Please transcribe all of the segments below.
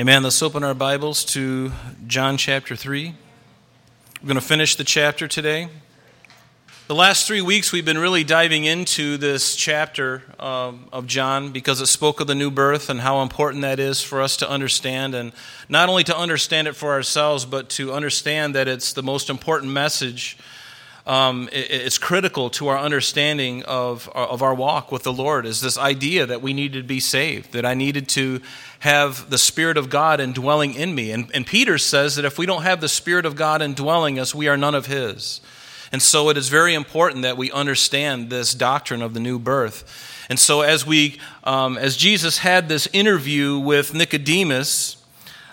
Amen. Let's open our Bibles to John chapter 3. We're going to finish the chapter today. The last three weeks, we've been really diving into this chapter um, of John because it spoke of the new birth and how important that is for us to understand. And not only to understand it for ourselves, but to understand that it's the most important message um, critical to our understanding of, of our walk with the Lord is this idea that we needed to be saved, that I needed to have the Spirit of God indwelling in me. And, and Peter says that if we don't have the Spirit of God indwelling us, we are none of His. And so it is very important that we understand this doctrine of the new birth. And so as we, um, as Jesus had this interview with Nicodemus,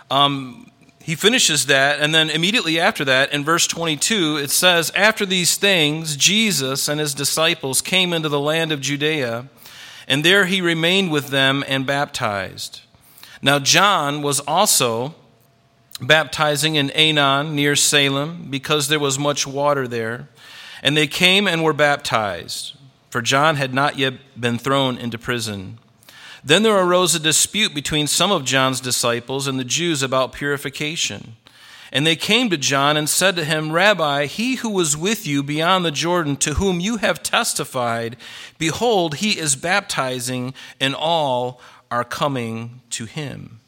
um, he finishes that, and then immediately after that, in verse 22, it says, After these things, Jesus and his disciples came into the land of Judea, and there he remained with them and baptized. Now, John was also baptizing in Aenon near Salem, because there was much water there. And they came and were baptized, for John had not yet been thrown into prison. Then there arose a dispute between some of John's disciples and the Jews about purification. And they came to John and said to him, Rabbi, he who was with you beyond the Jordan, to whom you have testified, behold, he is baptizing, and all are coming to him.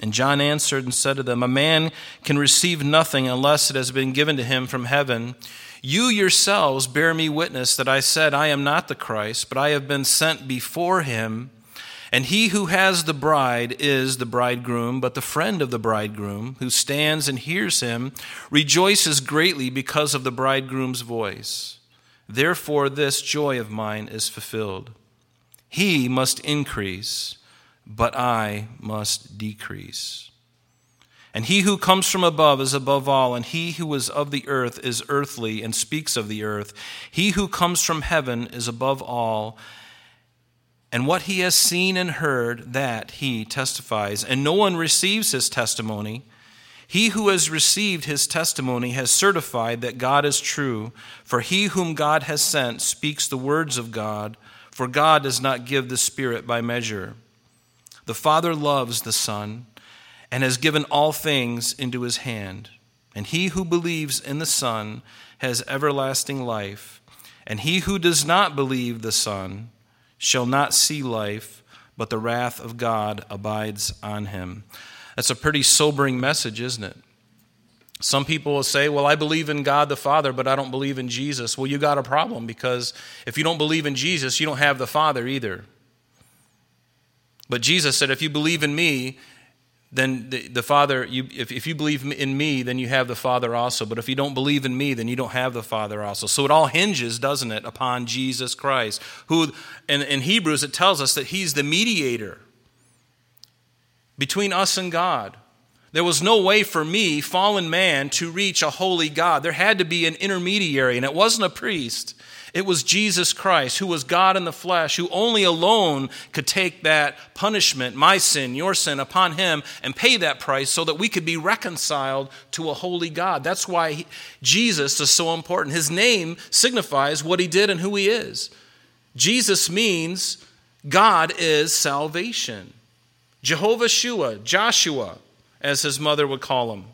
And John answered and said to them, A man can receive nothing unless it has been given to him from heaven. You yourselves bear me witness that I said, I am not the Christ, but I have been sent before him. And he who has the bride is the bridegroom, but the friend of the bridegroom, who stands and hears him, rejoices greatly because of the bridegroom's voice. Therefore, this joy of mine is fulfilled. He must increase, but I must decrease. And he who comes from above is above all, and he who is of the earth is earthly and speaks of the earth. He who comes from heaven is above all. And what he has seen and heard, that he testifies. And no one receives his testimony. He who has received his testimony has certified that God is true, for he whom God has sent speaks the words of God, for God does not give the Spirit by measure. The Father loves the Son and has given all things into his hand. And he who believes in the Son has everlasting life. And he who does not believe the Son shall not see life, but the wrath of God abides on him. That's a pretty sobering message, isn't it? Some people will say, Well, I believe in God the Father, but I don't believe in Jesus. Well, you got a problem because if you don't believe in Jesus, you don't have the Father either. But Jesus said, If you believe in me, then the, the Father, you, if, if you believe in me, then you have the Father also. But if you don't believe in me, then you don't have the Father also. So it all hinges, doesn't it, upon Jesus Christ, who, in, in Hebrews, it tells us that he's the mediator between us and God. There was no way for me, fallen man, to reach a holy God. There had to be an intermediary, and it wasn't a priest. It was Jesus Christ, who was God in the flesh, who only alone could take that punishment, my sin, your sin, upon him and pay that price so that we could be reconciled to a holy God. That's why he, Jesus is so important. His name signifies what he did and who he is. Jesus means God is salvation. Jehovah Shua, Joshua, as his mother would call him.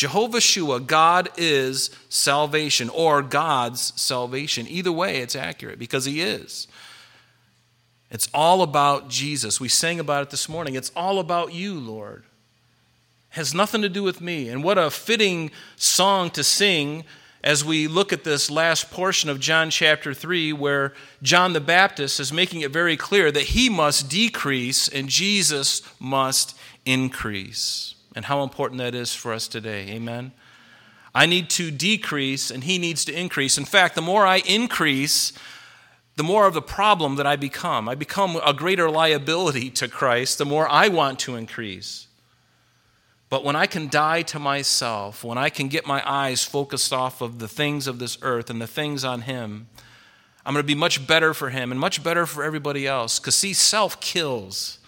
Jehovah Shua, God is salvation, or God's salvation. Either way, it's accurate because He is. It's all about Jesus. We sang about it this morning. It's all about you, Lord. It has nothing to do with me. And what a fitting song to sing as we look at this last portion of John chapter 3, where John the Baptist is making it very clear that he must decrease and Jesus must increase and how important that is for us today. Amen. I need to decrease and he needs to increase. In fact, the more I increase, the more of the problem that I become. I become a greater liability to Christ the more I want to increase. But when I can die to myself, when I can get my eyes focused off of the things of this earth and the things on Him, I'm going to be much better for Him and much better for everybody else. Because, see, self kills.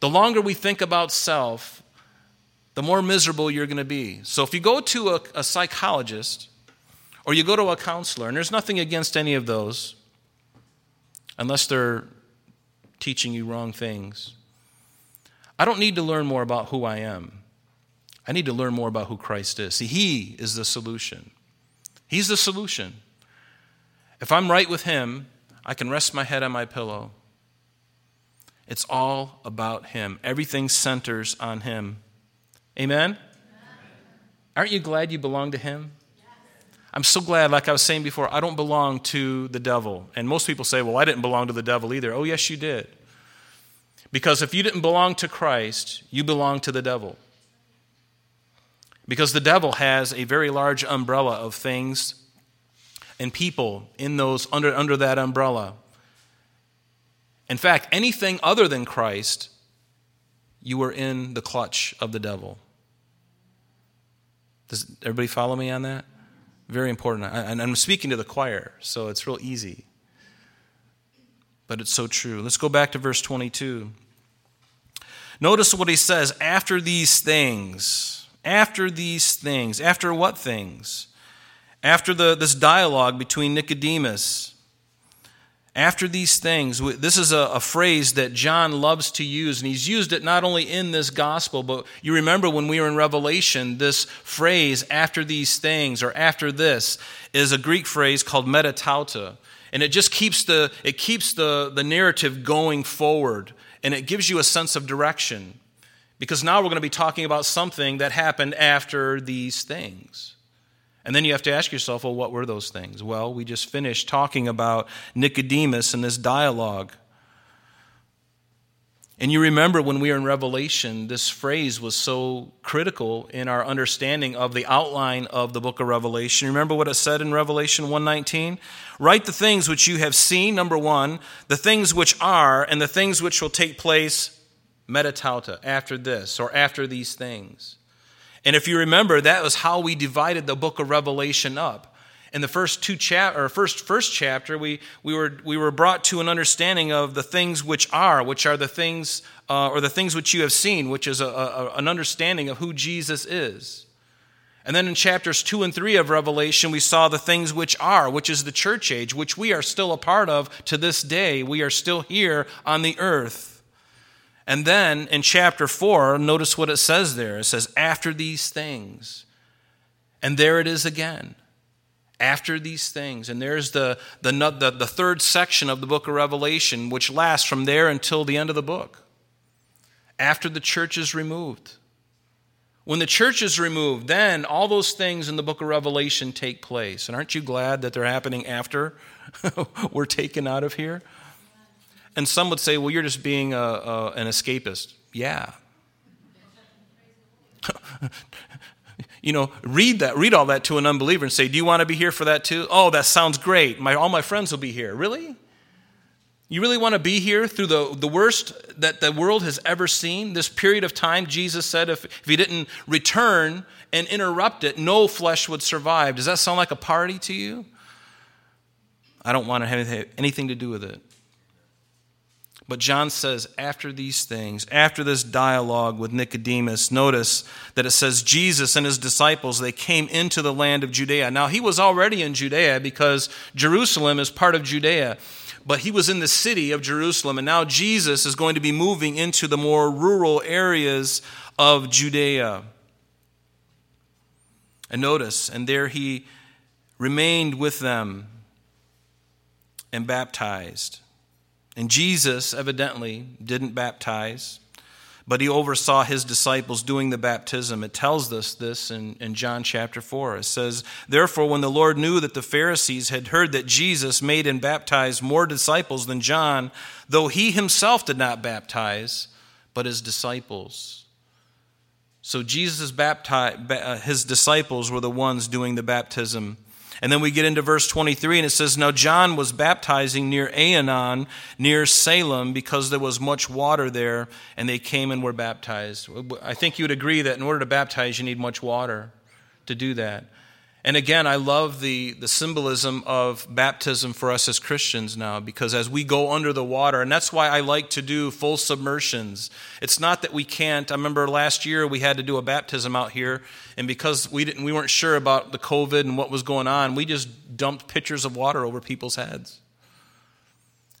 The longer we think about self, the more miserable you're going to be. So if you go to a, a, psychologist or you go to a counselor, and there's nothing against any of those, unless they're teaching you wrong things. I don't need to learn more about who I am. I need to learn more about who Christ is. See, He is the solution. He's the solution. If I'm right with Him, I can rest my head on my pillow. It's all about Him, everything centers on Him. Amen? Aren't you glad you belong to Him? I'm so glad, like I was saying before, I don't belong to the devil. And most people say, well, I didn't belong to the devil either. Oh, yes, you did. Because if you didn't belong to Christ, you belong to the devil. Because the devil has a very large umbrella of things and people in those under, under that umbrella. In fact, anything other than Christ, you are in the clutch of the devil. Does everybody follow me on that? Very important. And I'm speaking to the choir, so it's real easy. But it's so true. Let's go back to verse 22. Notice what he says after these things. After these things. After what things? After the, this dialogue between Nicodemus after these things, this is a, a, phrase that John loves to use, and he's used it not only in this gospel, but you remember when we were in Revelation, this phrase, after these things, or after this, is a Greek phrase called metatauta. And it just keeps the, it keeps the, the narrative going forward, and it gives you a sense of direction. Because now we're going to be talking about something that happened after these things. And then you have to ask yourself, well, what were those things? Well, we just finished talking about Nicodemus and this dialogue. And you remember when we were in Revelation, this phrase was so critical in our understanding of the outline of the book of Revelation. Remember what it said in Revelation 1:19? Write the things which you have seen, number 1, the things which are and the things which will take place metatauta after this or after these things. And if you remember, that was how we divided the book of Revelation up. In the first two chap or first first chapter, we, we were we were brought to an understanding of the things which are, which are the things uh, or the things which you have seen, which is a, a, an understanding of who Jesus is. And then in chapters 2 and 3 of Revelation, we saw the things which are, which is the church age, which we are still a part of to this day. We are still here on the earth. And then in chapter 4, notice what it says there. It says, after these things. And there it is again. After these things. And there's the, the, the, the third section of the book of Revelation, which lasts from there until the end of the book. After the church is removed. When the church is removed, then all those things in the book of Revelation take place. And aren't you glad that they're happening after we're taken out of here? And some would say, well, you're just being a, a, an escapist. Yeah. you know, read that, read all that to an unbeliever and say, Do you want to be here for that too? Oh, that sounds great. My, all my friends will be here. Really? You really want to be here through the, the worst that the world has ever seen? This period of time, Jesus said, if, if he didn't return and interrupt it, no flesh would survive. Does that sound like a party to you? I don't want to have anything to do with it. But John says, after these things, after this dialogue with Nicodemus, notice that it says Jesus and his disciples, they came into the land of Judea. Now, he was already in Judea because Jerusalem is part of Judea, but he was in the city of Jerusalem. And now Jesus is going to be moving into the more rural areas of Judea. And notice, and there he remained with them and baptized. And Jesus evidently didn't baptize, but he oversaw his disciples doing the baptism. It tells us this in, in John chapter 4. It says, Therefore, when the Lord knew that the Pharisees had heard that Jesus made and baptized more disciples than John, though he himself did not baptize, but his disciples. So Jesus baptized, uh, his disciples were the ones doing the baptism. And then we get into verse 23, and it says, Now John was baptizing near Aenon, near Salem, because there was much water there, and they came and were baptized. I think you would agree that in order to baptize, you need much water to do that. And again, I love the, the symbolism of baptism for us as Christians now, because as we go under the water, and that's why I like to do full submersions. It's not that we can't. I remember last year we had to do a baptism out here, and because we, didn't, we weren't sure about the COVID and what was going on, we just dumped pitchers of water over people's heads.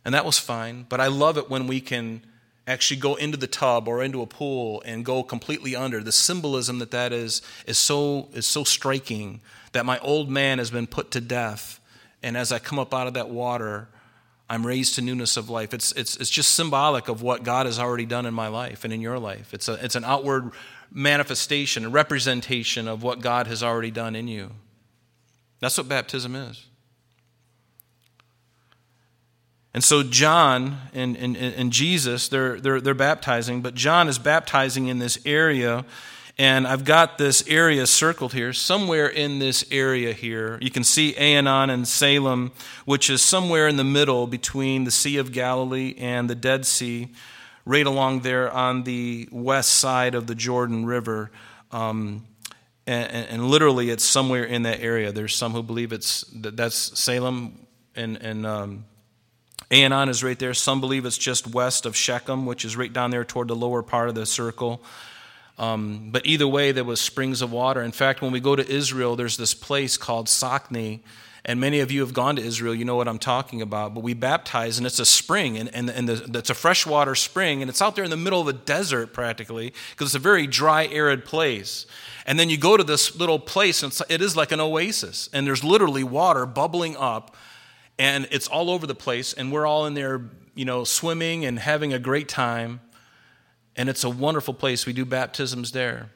And that was fine, but I love it when we can actually go into the tub or into a pool and go completely under. The symbolism that that is is so is so striking that my old man has been put to death, and as I come up out of that water, I'm raised to newness of life. It's it's it's just symbolic of what God has already done in my life and in your life. It's a it's an outward manifestation, a representation of what God has already done in you. That's what baptism is. And so John and, and, and Jesus, they're, they're, they're baptizing, but John is baptizing in this area. And I've got this area circled here. Somewhere in this area here, you can see Aenon and Salem, which is somewhere in the middle between the Sea of Galilee and the Dead Sea, right along there on the west side of the Jordan River. Um, and, and, literally, it's somewhere in that area. There's some who believe it's that that's Salem and, and um, Aenon is right there. Some believe it's just west of Shechem, which is right down there toward the lower part of the circle. Um, but either way, there was springs of water. In fact, when we go to Israel, there's this place called Sakni, and many of you have gone to Israel. You know what I'm talking about. But we baptize, and it's a spring, and, and, and the, it's a freshwater spring, and it's out there in the middle of a desert practically, because it's a very dry, arid place. And then you go to this little place, and it is like an oasis, and there's literally water bubbling up and it's all over the place, and we're all in there, you know, swimming and having a great time. And it's a wonderful place. We do baptisms there.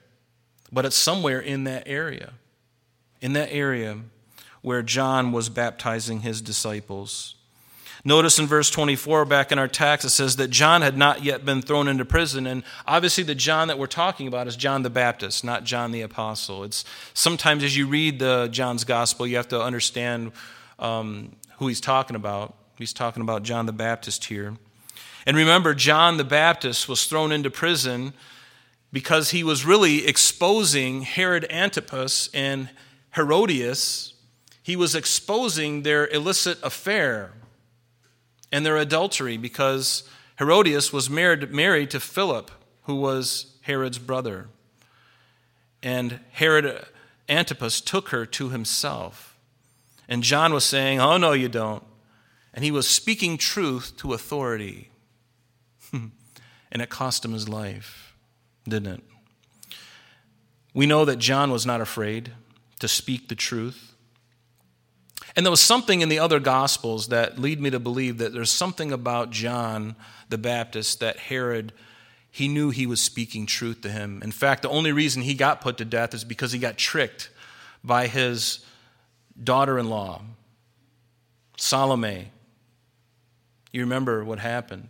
But it's somewhere in that area, in that area where John was baptizing his disciples. Notice in verse 24 back in our text, it says that John had not yet been thrown into prison. And obviously, the John that we're talking about is John the Baptist, not John the Apostle. It's sometimes as you read the John's gospel, you have to understand um, who he's talking about. He's talking about John the Baptist here. And remember, John the Baptist was thrown into prison because he was really exposing Herod Antipas and Herodias. He was exposing their illicit affair and their adultery because Herodias was married, married to Philip, who was Herod's brother. And Herod Antipas took her to himself. And John was saying, Oh, no, you don't. And he was speaking truth to authority. And it cost him his life, didn't it? We know that John was not afraid to speak the truth. And there was something in the other Gospels that lead me to believe that there's something about John the Baptist that Herod, he knew he was speaking truth to him. In fact, the only reason he got put to death is because he got tricked by his daughter in law, Salome. You remember what happened.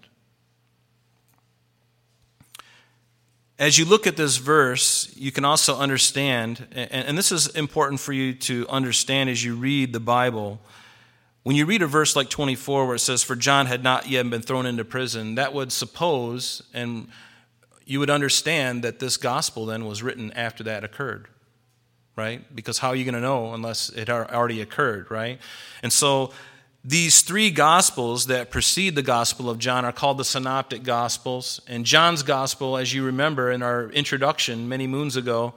As you look at this verse, you can also understand, and this is important for you to understand as you read the Bible. When you read a verse like 24 where it says, For John had not yet been thrown into prison, that would suppose, and you would understand that this gospel then was written after that occurred right? Because how are you going to know unless it already occurred, right? And so these three gospels that precede the gospel of John are called the synoptic gospels. And John's gospel, as you remember in our introduction many moons ago,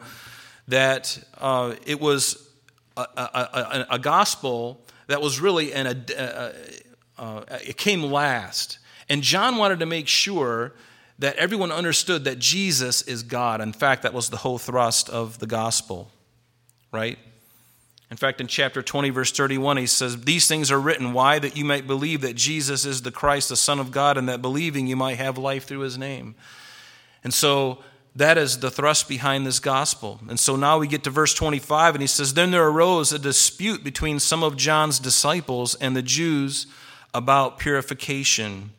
that uh, it was a, a, a, a, gospel that was really an, a, uh, it came last. And John wanted to make sure that everyone understood that Jesus is God. In fact, that was the whole thrust of the gospel right? In fact, in chapter 20, verse 31, he says, These things are written. Why? That you might believe that Jesus is the Christ, the Son of God, and that believing you might have life through his name. And so that is the thrust behind this gospel. And so now we get to verse 25, and he says, Then there arose a dispute between some of John's disciples and the Jews about purification.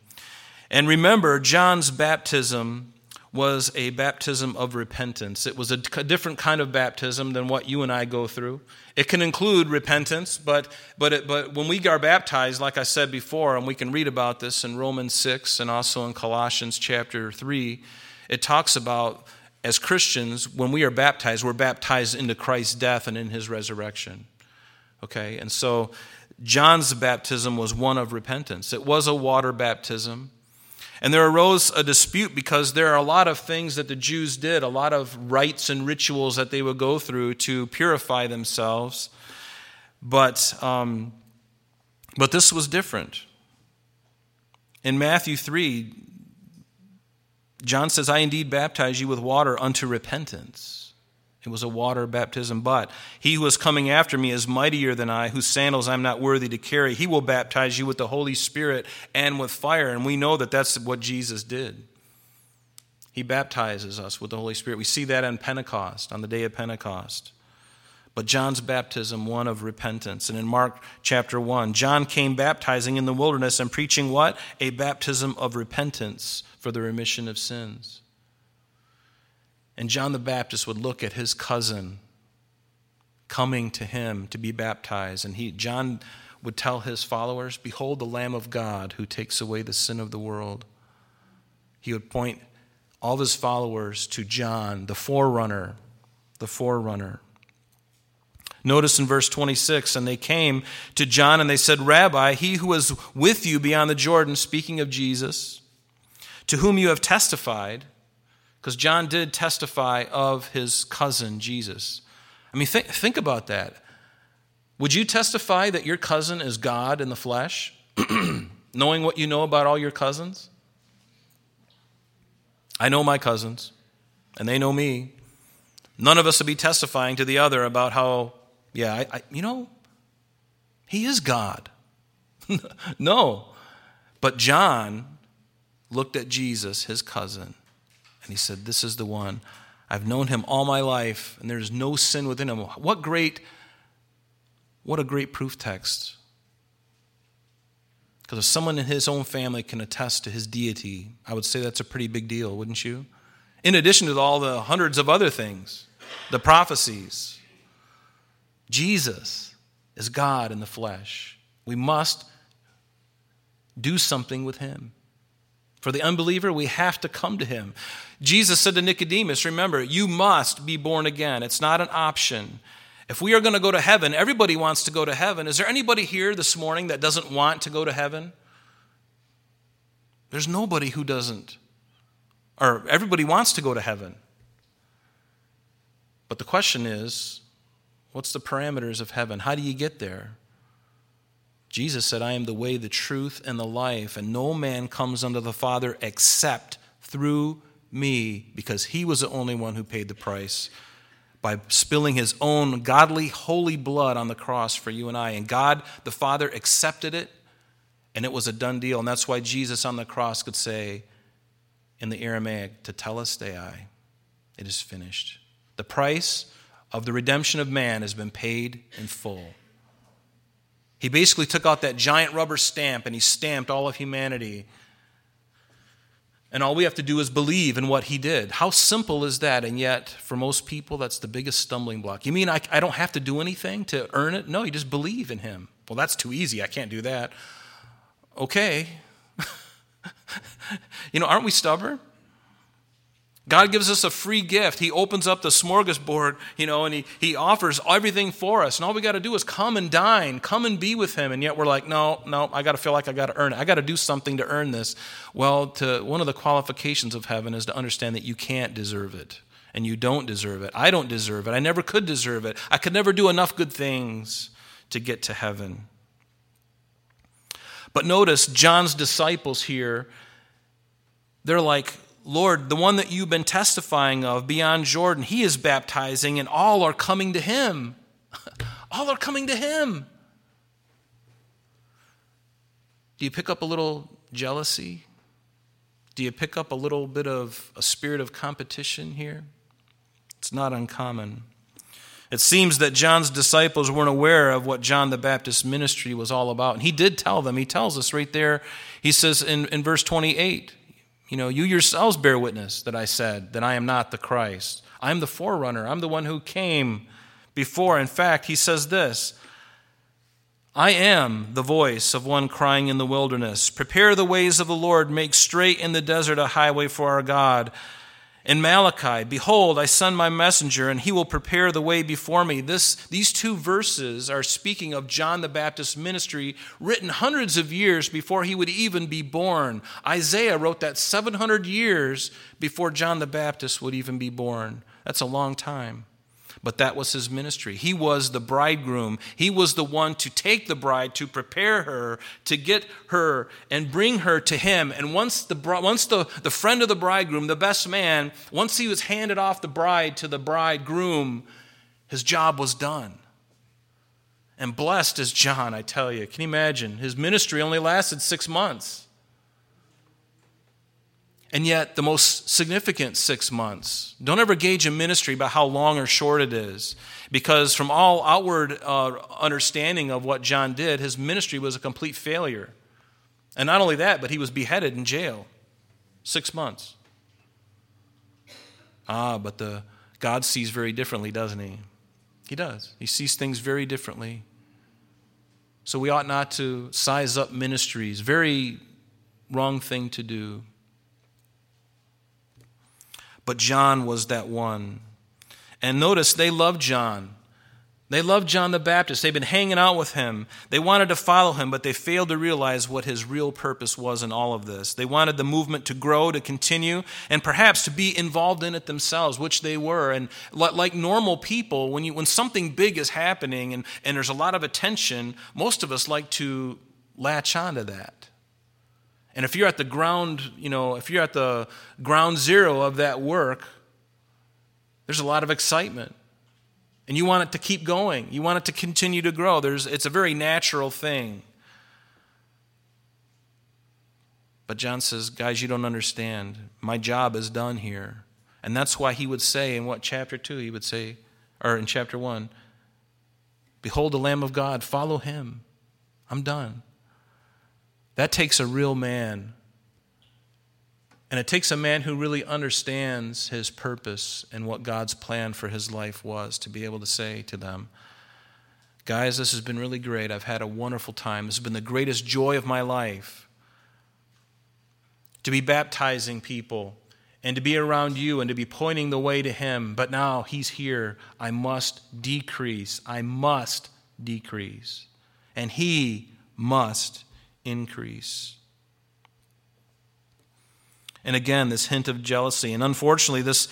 And remember, John's baptism was a baptism of repentance. It was a different kind of baptism than what you and I go through. It can include repentance, but, but, it, but when we are baptized, like I said before, and we can read about this in Romans 6 and also in Colossians chapter 3, it talks about as Christians, when we are baptized, we're baptized into Christ's death and in his resurrection. Okay, and so John's baptism was one of repentance. It was a water baptism. And there arose a dispute because there are a lot of things that the Jews did, a lot of rites and rituals that they would go through to purify themselves. But, um, but this was different. In Matthew 3, John says, I indeed baptize you with water unto repentance. It was a water baptism, but he who is coming after me is mightier than I, whose sandals I'm not worthy to carry. He will baptize you with the Holy Spirit and with fire. And we know that that's what Jesus did. He baptizes us with the Holy Spirit. We see that on Pentecost, on the day of Pentecost. But John's baptism, one of repentance. And in Mark chapter 1, John came baptizing in the wilderness and preaching what? A baptism of repentance for the remission of sins. And John the Baptist would look at his cousin coming to him to be baptized. And he, John would tell his followers, Behold the Lamb of God who takes away the sin of the world. He would point all of his followers to John, the forerunner, the forerunner. Notice in verse 26 and they came to John and they said, Rabbi, he who was with you beyond the Jordan, speaking of Jesus, to whom you have testified, because John did testify of his cousin, Jesus. I mean, think, think about that. Would you testify that your cousin is God in the flesh, knowing what you know about all your cousins? I know my cousins, and they know me. None of us would be testifying to the other about how yeah, I, I, you know, he is God. no. But John looked at Jesus, his cousin, and he said, This is the one. I've known him all my life, and there's no sin within him. What great, what a great proof text. Because if someone in his own family can attest to his deity, I would say that's a pretty big deal, wouldn't you? In addition to all the hundreds of other things, the prophecies, Jesus is God in the flesh. We must do something with him. For the unbeliever, we have to come to him. Jesus said to Nicodemus, Remember, you must be born again. It's not an option. If we are going to go to heaven, everybody wants to go to heaven. Is there anybody here this morning that doesn't want to go to heaven? There's nobody who doesn't. Or everybody wants to go to heaven. But the question is What's the parameters of heaven? How do you get there? Jesus said, I am the way, the truth, and the life, and no man comes unto the Father except through me, because he was the only one who paid the price by spilling his own godly, holy blood on the cross for you and I. And God, the Father, accepted it, and it was a done deal. And that's why Jesus on the cross could say in the Aramaic, Tetelestai, it is finished. The price of the redemption of man has been paid in full. He basically took out that giant rubber stamp and he stamped all of humanity. And all we have to do is believe in what he did. How simple is that? And yet, for most people, that's the biggest stumbling block. You mean I, I don't have to do anything to earn it? No, you just believe in him. Well, that's too easy. I can't do that. Okay. you know, aren't we stubborn? God gives us a free gift. He opens up the smorgasbord, you know, and he, he offers everything for us. And all we got to do is come and dine, come and be with Him. And yet we're like, no, no, I got to feel like I got to earn it. I got to do something to earn this. Well, to, one of the qualifications of heaven is to understand that you can't deserve it. And you don't deserve it. I don't deserve it. I never could deserve it. I could never do enough good things to get to heaven. But notice John's disciples here, they're like, Lord, the one that you've been testifying of beyond Jordan, he is baptizing, and all are coming to him. all are coming to him. Do you pick up a little jealousy? Do you pick up a little bit of a spirit of competition here? It's not uncommon. It seems that John's disciples weren't aware of what John the Baptist's ministry was all about. And he did tell them. He tells us right there. He says in, in verse 28 you know, you yourselves bear witness that I said that I am not the Christ. I'm the forerunner. I'm the one who came before. In fact, he says this I am the voice of one crying in the wilderness, Prepare the ways of the Lord, make straight in the desert a highway for our God. In Malachi, behold, I send my messenger, and he will prepare the way before me. This, these two verses are speaking of John the Baptist's ministry, written hundreds of years before he would even be born. Isaiah wrote that 700 years before John the Baptist would even be born. That's a long time. But that was his ministry. He was the bridegroom. He was the one to take the bride, to prepare her, to get her and bring her to him. And once the, once the, the friend of the bridegroom, the best man, once he was handed off the bride to the bridegroom, his job was done. And blessed is John, I tell you. Can you imagine? His ministry only lasted six months. And yet, the most significant six months. Don't ever gauge a ministry by how long or short it is, because from all outward uh, understanding of what John did, his ministry was a complete failure. And not only that, but he was beheaded in jail. Six months. Ah, but the God sees very differently, doesn't he? He does. He sees things very differently. So we ought not to size up ministries. Very wrong thing to do. But John was that one. And notice they loved John. They loved John the Baptist. They've been hanging out with him. They wanted to follow him, but they failed to realize what his real purpose was in all of this. They wanted the movement to grow, to continue, and perhaps to be involved in it themselves, which they were. And like normal people, when, you, when something big is happening and, and there's a lot of attention, most of us like to latch onto that. And if you're at the ground, you know, if you're at the ground zero of that work, there's a lot of excitement. And you want it to keep going. You want it to continue to grow. There's, it's a very natural thing. But John says, guys, you don't understand. My job is done here. And that's why he would say in what chapter 2 he would say or in chapter 1, behold the lamb of God, follow him. I'm done. That takes a real man. And it takes a man who really understands his purpose and what God's plan for his life was to be able to say to them, Guys, this has been really great. I've had a wonderful time. This has been the greatest joy of my life. To be baptizing people and to be around you and to be pointing the way to Him. But now He's here. I must decrease. I must decrease. And He must increase. And again, this hint of jealousy. And unfortunately, this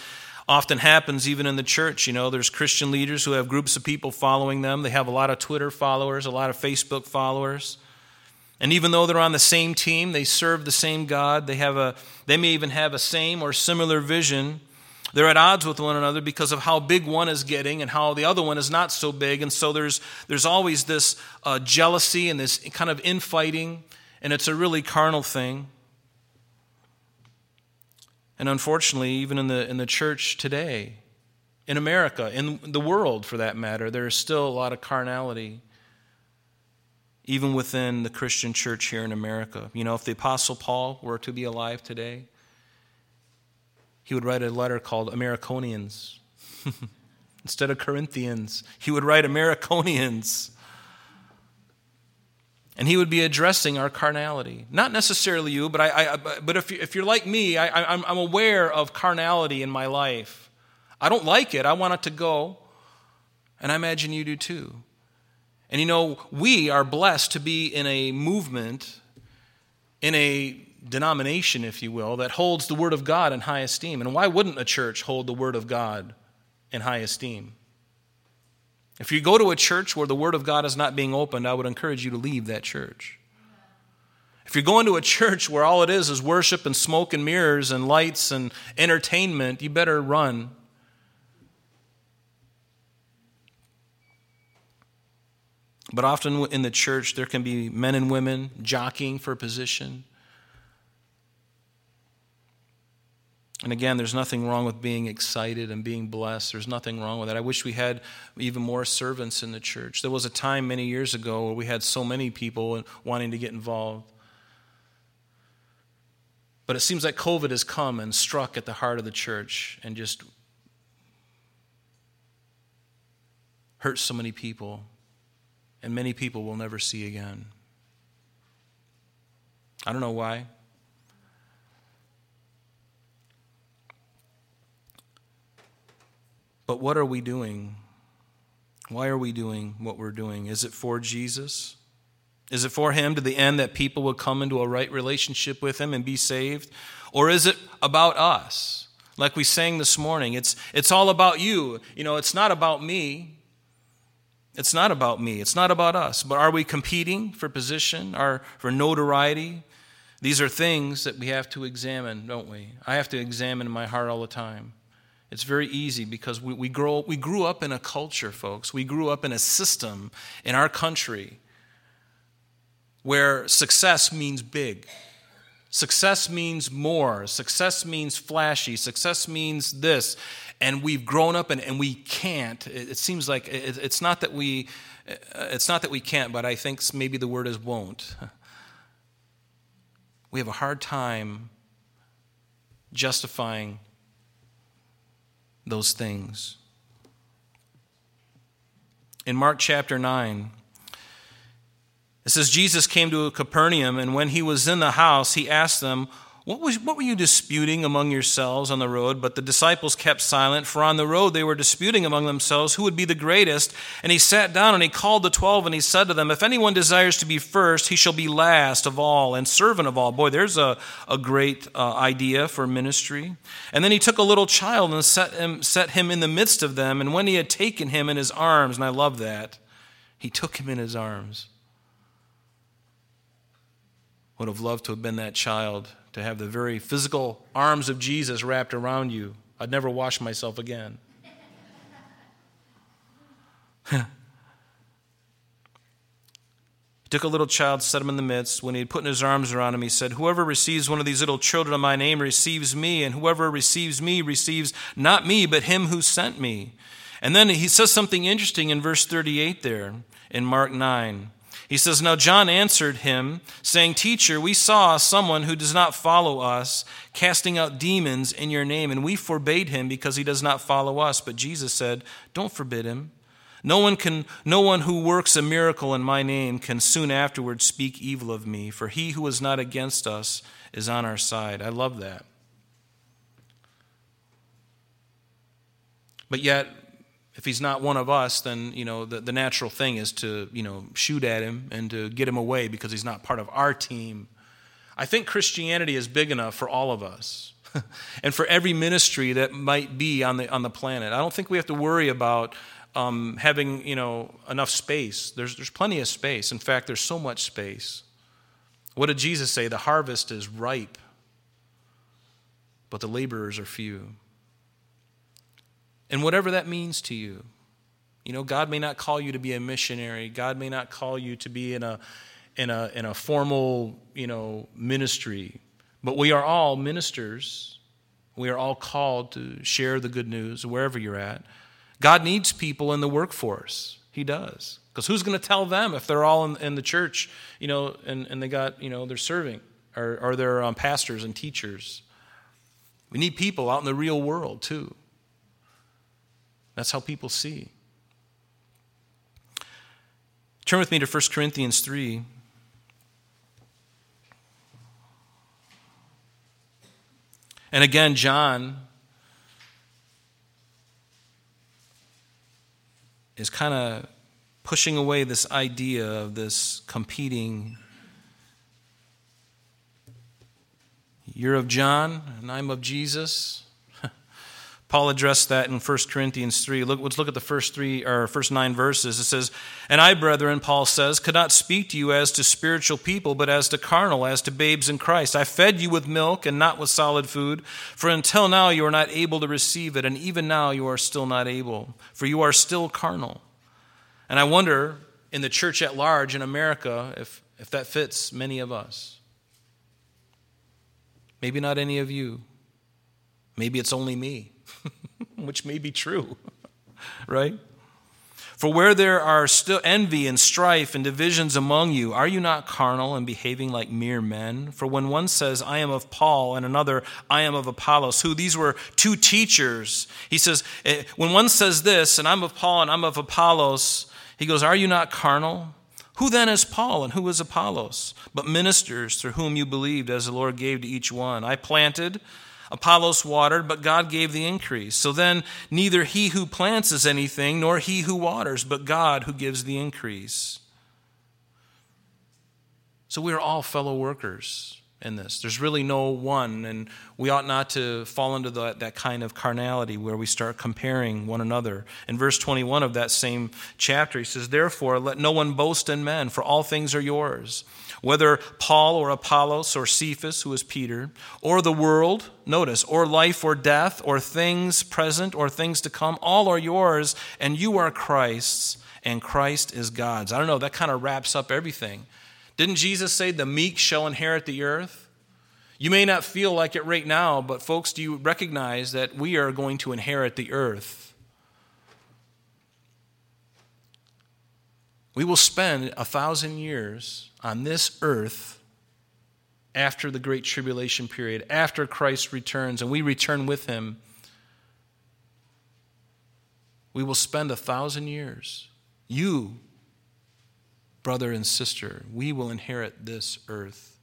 often happens even in the church. You know, there's Christian leaders who have groups of people following them. They have a lot of Twitter followers, a lot of Facebook followers. And even though they're on the same team, they serve the same God. They have a they may even have a same or similar vision. They're at odds with one another because of how big one is getting and how the other one is not so big. And so there's, there's always this uh, jealousy and this kind of infighting, and it's a really carnal thing. And unfortunately, even in the, in the church today, in America, in the world for that matter, there is still a lot of carnality, even within the Christian church here in America. You know, if the Apostle Paul were to be alive today, he would write a letter called Americonians. Instead of Corinthians, he would write Americonians. And he would be addressing our carnality. Not necessarily you, but, I, I but if, if you're like me, I, I'm, I'm aware of carnality in my life. I don't like it, I want it to go. And I imagine you do too. And you know, we are blessed to be in a movement, in a denomination, if you will, that holds the Word of God in high esteem. And why wouldn't a church hold the Word of God in high esteem? If you go to a church where the Word of God is not being opened, I would encourage you to leave that church. If you're going to a church where all it is is worship and smoke and mirrors and lights and entertainment, you better run. But often in the church, there can be men and women jockeying for position. And again, there's nothing wrong with being excited and being blessed. There's nothing wrong with that. I wish we had even more servants in the church. There was a time many years ago where we had so many people wanting to get involved. But it seems like COVID has come and struck at the heart of the church and just hurt so many people, and many people will never see again. I don't know why. But what are we doing? Why are we doing what we're doing? Is it for Jesus? Is it for Him to the end that people will come into a right relationship with Him and be saved? Or is it about us? Like we sang this morning, it's, it's all about you. You know, it's not about me. It's not about me. It's not about us. But are we competing for position, or for notoriety? These are things that we have to examine, don't we? I have to examine my heart all the time. It's very easy because we, we, grow, we grew up in a culture, folks. We grew up in a system in our country where success means big. Success means more. Success means flashy. Success means this. And we've grown up and, and we can't. It, it seems like it, it's not that we uh, it's not that we can't, but I think maybe the word is won't. We have a hard time justifying those things. In Mark chapter 9, it says, Jesus came to Capernaum, and when he was in the house, he asked them, what, was, what were you disputing among yourselves on the road? But the disciples kept silent, for on the road they were disputing among themselves who would be the greatest. And he sat down and he called the twelve and he said to them, If anyone desires to be first, he shall be last of all and servant of all. Boy, there's a, a great uh, idea for ministry. And then he took a little child and set him, set him in the midst of them. And when he had taken him in his arms, and I love that, he took him in his arms. Would have loved to have been that child to have the very physical arms of Jesus wrapped around you. I'd never wash myself again. he took a little child, set him in the midst. When he had put his arms around him, he said, Whoever receives one of these little children in my name receives me, and whoever receives me receives not me, but him who sent me. And then he says something interesting in verse 38 there in Mark 9. He says, Now John answered him, saying, Teacher, we saw someone who does not follow us casting out demons in your name, and we forbade him because he does not follow us. But Jesus said, Don't forbid him. No one, can, no one who works a miracle in my name can soon afterwards speak evil of me, for he who is not against us is on our side. I love that. But yet, if he's not one of us, then you know the, the natural thing is to you know shoot at him and to get him away because he's not part of our team. I think Christianity is big enough for all of us. and for every ministry that might be on the on the planet. I don't think we have to worry about um, having you know enough space. There's there's plenty of space. In fact, there's so much space. What did Jesus say? The harvest is ripe, but the laborers are few. And whatever that means to you. You know, God may not call you to be a missionary. God may not call you to be in a in a in a formal, you know, ministry. But we are all ministers. We are all called to share the good news wherever you're at. God needs people in the workforce. He does. Because who's going to tell them if they're all in, in, the church, you know, and, and they got, you know, they're serving or, or they're um, pastors and teachers? We need people out in the real world, too. That's how people see. Turn with me to 1 Corinthians 3. And again, John is kind of pushing away this idea of this competing. You're of John, and I'm of Jesus. Paul addressed that in 1 Corinthians 3. Look, let's look at the first three or first nine verses. It says, And I, brethren, Paul says, could not speak to you as to spiritual people, but as to carnal, as to babes in Christ. I fed you with milk and not with solid food, for until now you are not able to receive it, and even now you are still not able, for you are still carnal. And I wonder in the church at large in America if, if that fits many of us. Maybe not any of you. Maybe it's only me. Which may be true, right? For where there are still envy and strife and divisions among you, are you not carnal and behaving like mere men? For when one says, I am of Paul, and another, I am of Apollos, who these were two teachers, he says, eh, when one says this, and I'm of Paul and I'm of Apollos, he goes, Are you not carnal? Who then is Paul and who is Apollos? But ministers through whom you believed, as the Lord gave to each one. I planted, Apollos watered, but God gave the increase. So then, neither he who plants is anything, nor he who waters, but God who gives the increase. So we are all fellow workers. in this. There's really no one, and we ought not to fall into the, that kind of carnality where we start comparing one another. In verse 21 of that same chapter, he says, Therefore, let no one boast in men, for all things are yours. Whether Paul or Apollos or Cephas, who is Peter, or the world, notice, or life or death, or things present or things to come, all are yours, and you are Christ's, and Christ is God's. I don't know, that kind of wraps up everything. Didn't Jesus say, The meek shall inherit the earth? You may not feel like it right now, but folks, do you recognize that we are going to inherit the earth? We will spend a thousand years on this earth after the Great Tribulation period, after Christ returns, and we return with him. We will spend a thousand years. You brother and sister, we will inherit this earth.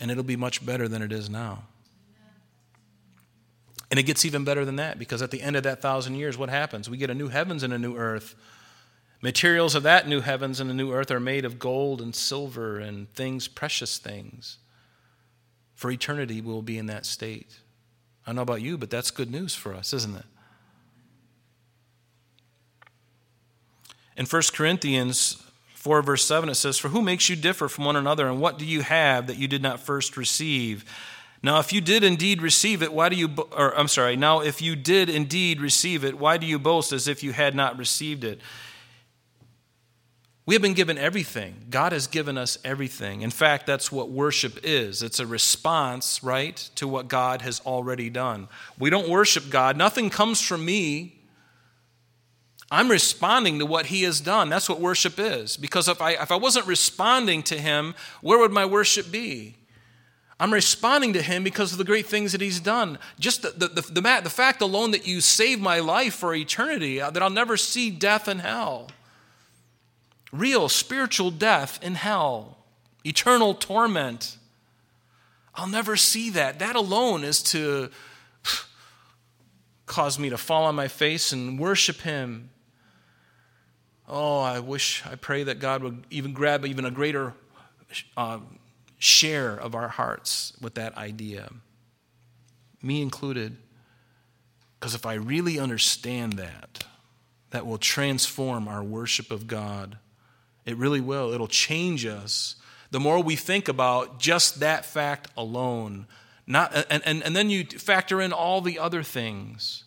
And it'll be much better than it is now. And it gets even better than that because at the end of that thousand years, what happens? We get a new heavens and a new earth. Materials of that new heavens and a new earth are made of gold and silver and things, precious things. For eternity, we'll be in that state. I don't know about you, but that's good news for us, isn't it? In 1 Corinthians 4, verse 7, it says, For who makes you differ from one another, and what do you have that you did not first receive? Now, if you did indeed receive it, why do you, bo- or I'm sorry, now if you did indeed receive it, why do you boast as if you had not received it? We have been given everything. God has given us everything. In fact, that's what worship is. It's a response, right, to what God has already done. We don't worship God. Nothing comes from me. I'm responding to what he has done. That's what worship is. Because if I, if I wasn't responding to him, where would my worship be? I'm responding to him because of the great things that he's done. Just the, the, the, the, the fact alone that you saved my life for eternity, uh, that I'll never see death in hell. Real spiritual death in hell, eternal torment. I'll never see that. That alone is to cause me to fall on my face and worship him Oh, I wish, I pray that God would even grab even a greater uh, share of our hearts with that idea, me included. Because if I really understand that, that will transform our worship of God. It really will. It'll change us. The more we think about just that fact alone, not, and, and, and then you factor in all the other things.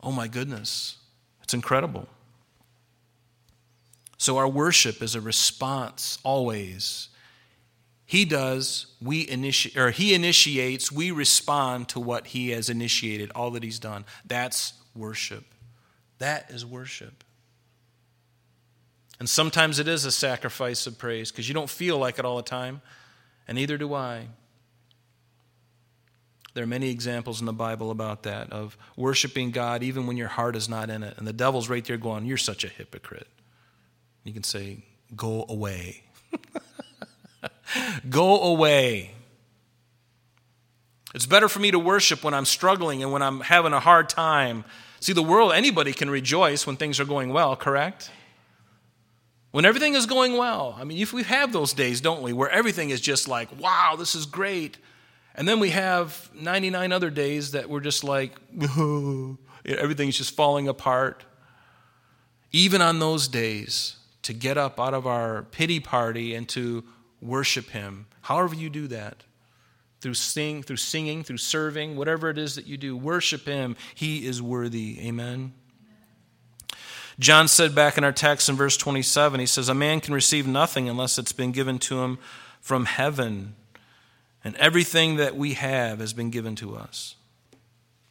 Oh my goodness, it's incredible. So our worship is a response always. He does, we initiate, or he initiates, we respond to what he has initiated, all that he's done. That's worship. That is worship. And sometimes it is a sacrifice of praise because you don't feel like it all the time, and neither do I. There are many examples in the Bible about that, of worshiping God even when your heart is not in it. And the devil's right there going, You're such a hypocrite. You can say, Go away. Go away. It's better for me to worship when I'm struggling and when I'm having a hard time. See, the world, anybody can rejoice when things are going well, correct? When everything is going well. I mean, if we have those days, don't we, where everything is just like, wow, this is great. And then we have 99 other days that we're just like, everything's just falling apart. Even on those days, to get up out of our pity party and to worship Him. However, you do that through sing, through singing, through serving, whatever it is that you do, worship Him. He is worthy. Amen. John said back in our text in verse 27, he says, A man can receive nothing unless it's been given to him from heaven. And everything that we have has been given to us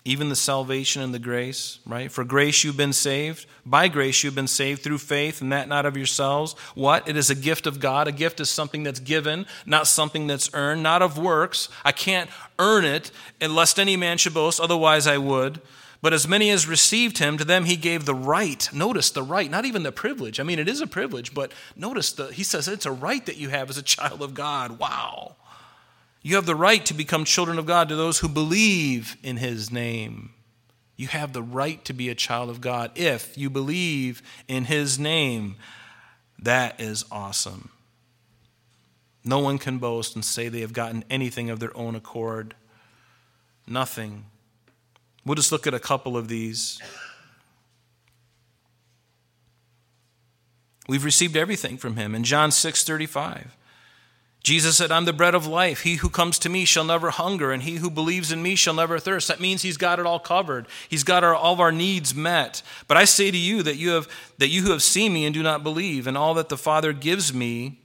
even the salvation and the grace, right? For grace you've been saved. By grace you've been saved through faith, and that not of yourselves. What? It is a gift of God. A gift is something that's given, not something that's earned, not of works. I can't earn it, lest any man should boast, otherwise I would. But as many as received him, to them he gave the right. Notice the right, not even the privilege. I mean, it is a privilege, but notice the, he says it's a right that you have as a child of God. Wow. You have the right to become children of God to those who believe in his name. You have the right to be a child of God if you believe in his name. That is awesome. No one can boast and say they have gotten anything of their own accord. Nothing. We'll just look at a couple of these. We've received everything from him. In John 6 35, Jesus said, I'm the bread of life. He who comes to me shall never hunger, and he who believes in me shall never thirst. That means he's got it all covered. He's got our, all of our needs met. But I say to you that you, have, that you who have seen me and do not believe, and all that the Father gives me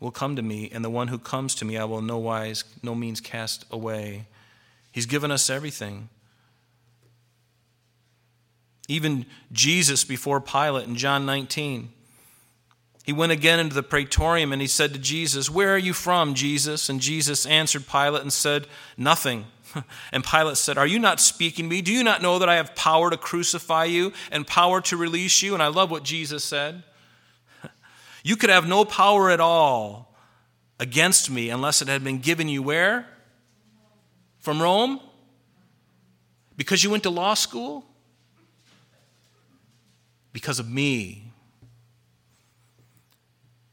will come to me, and the one who comes to me I will no wise, no means cast away. He's given us everything. Even Jesus before Pilate in John 19. He went again into the praetorium and he said to Jesus, Where are you from, Jesus? And Jesus answered Pilate and said, Nothing. And Pilate said, Are you not speaking to me? Do you not know that I have power to crucify you and power to release you? And I love what Jesus said. You could have no power at all against me unless it had been given you where? From Rome? Because you went to law school? Because of me.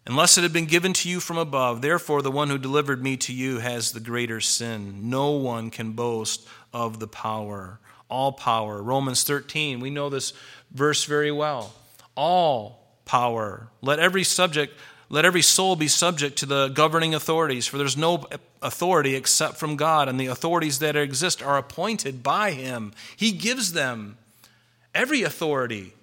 Unless it had been given to you from above, therefore the one who delivered me to you has the greater sin. No one can boast of the power. All power. Romans 13, we know this verse very well. All power. Let every subject, let every soul be subject to the governing authorities, for there's no authority except from God, and the authorities that exist are appointed by Him. He gives them every authority.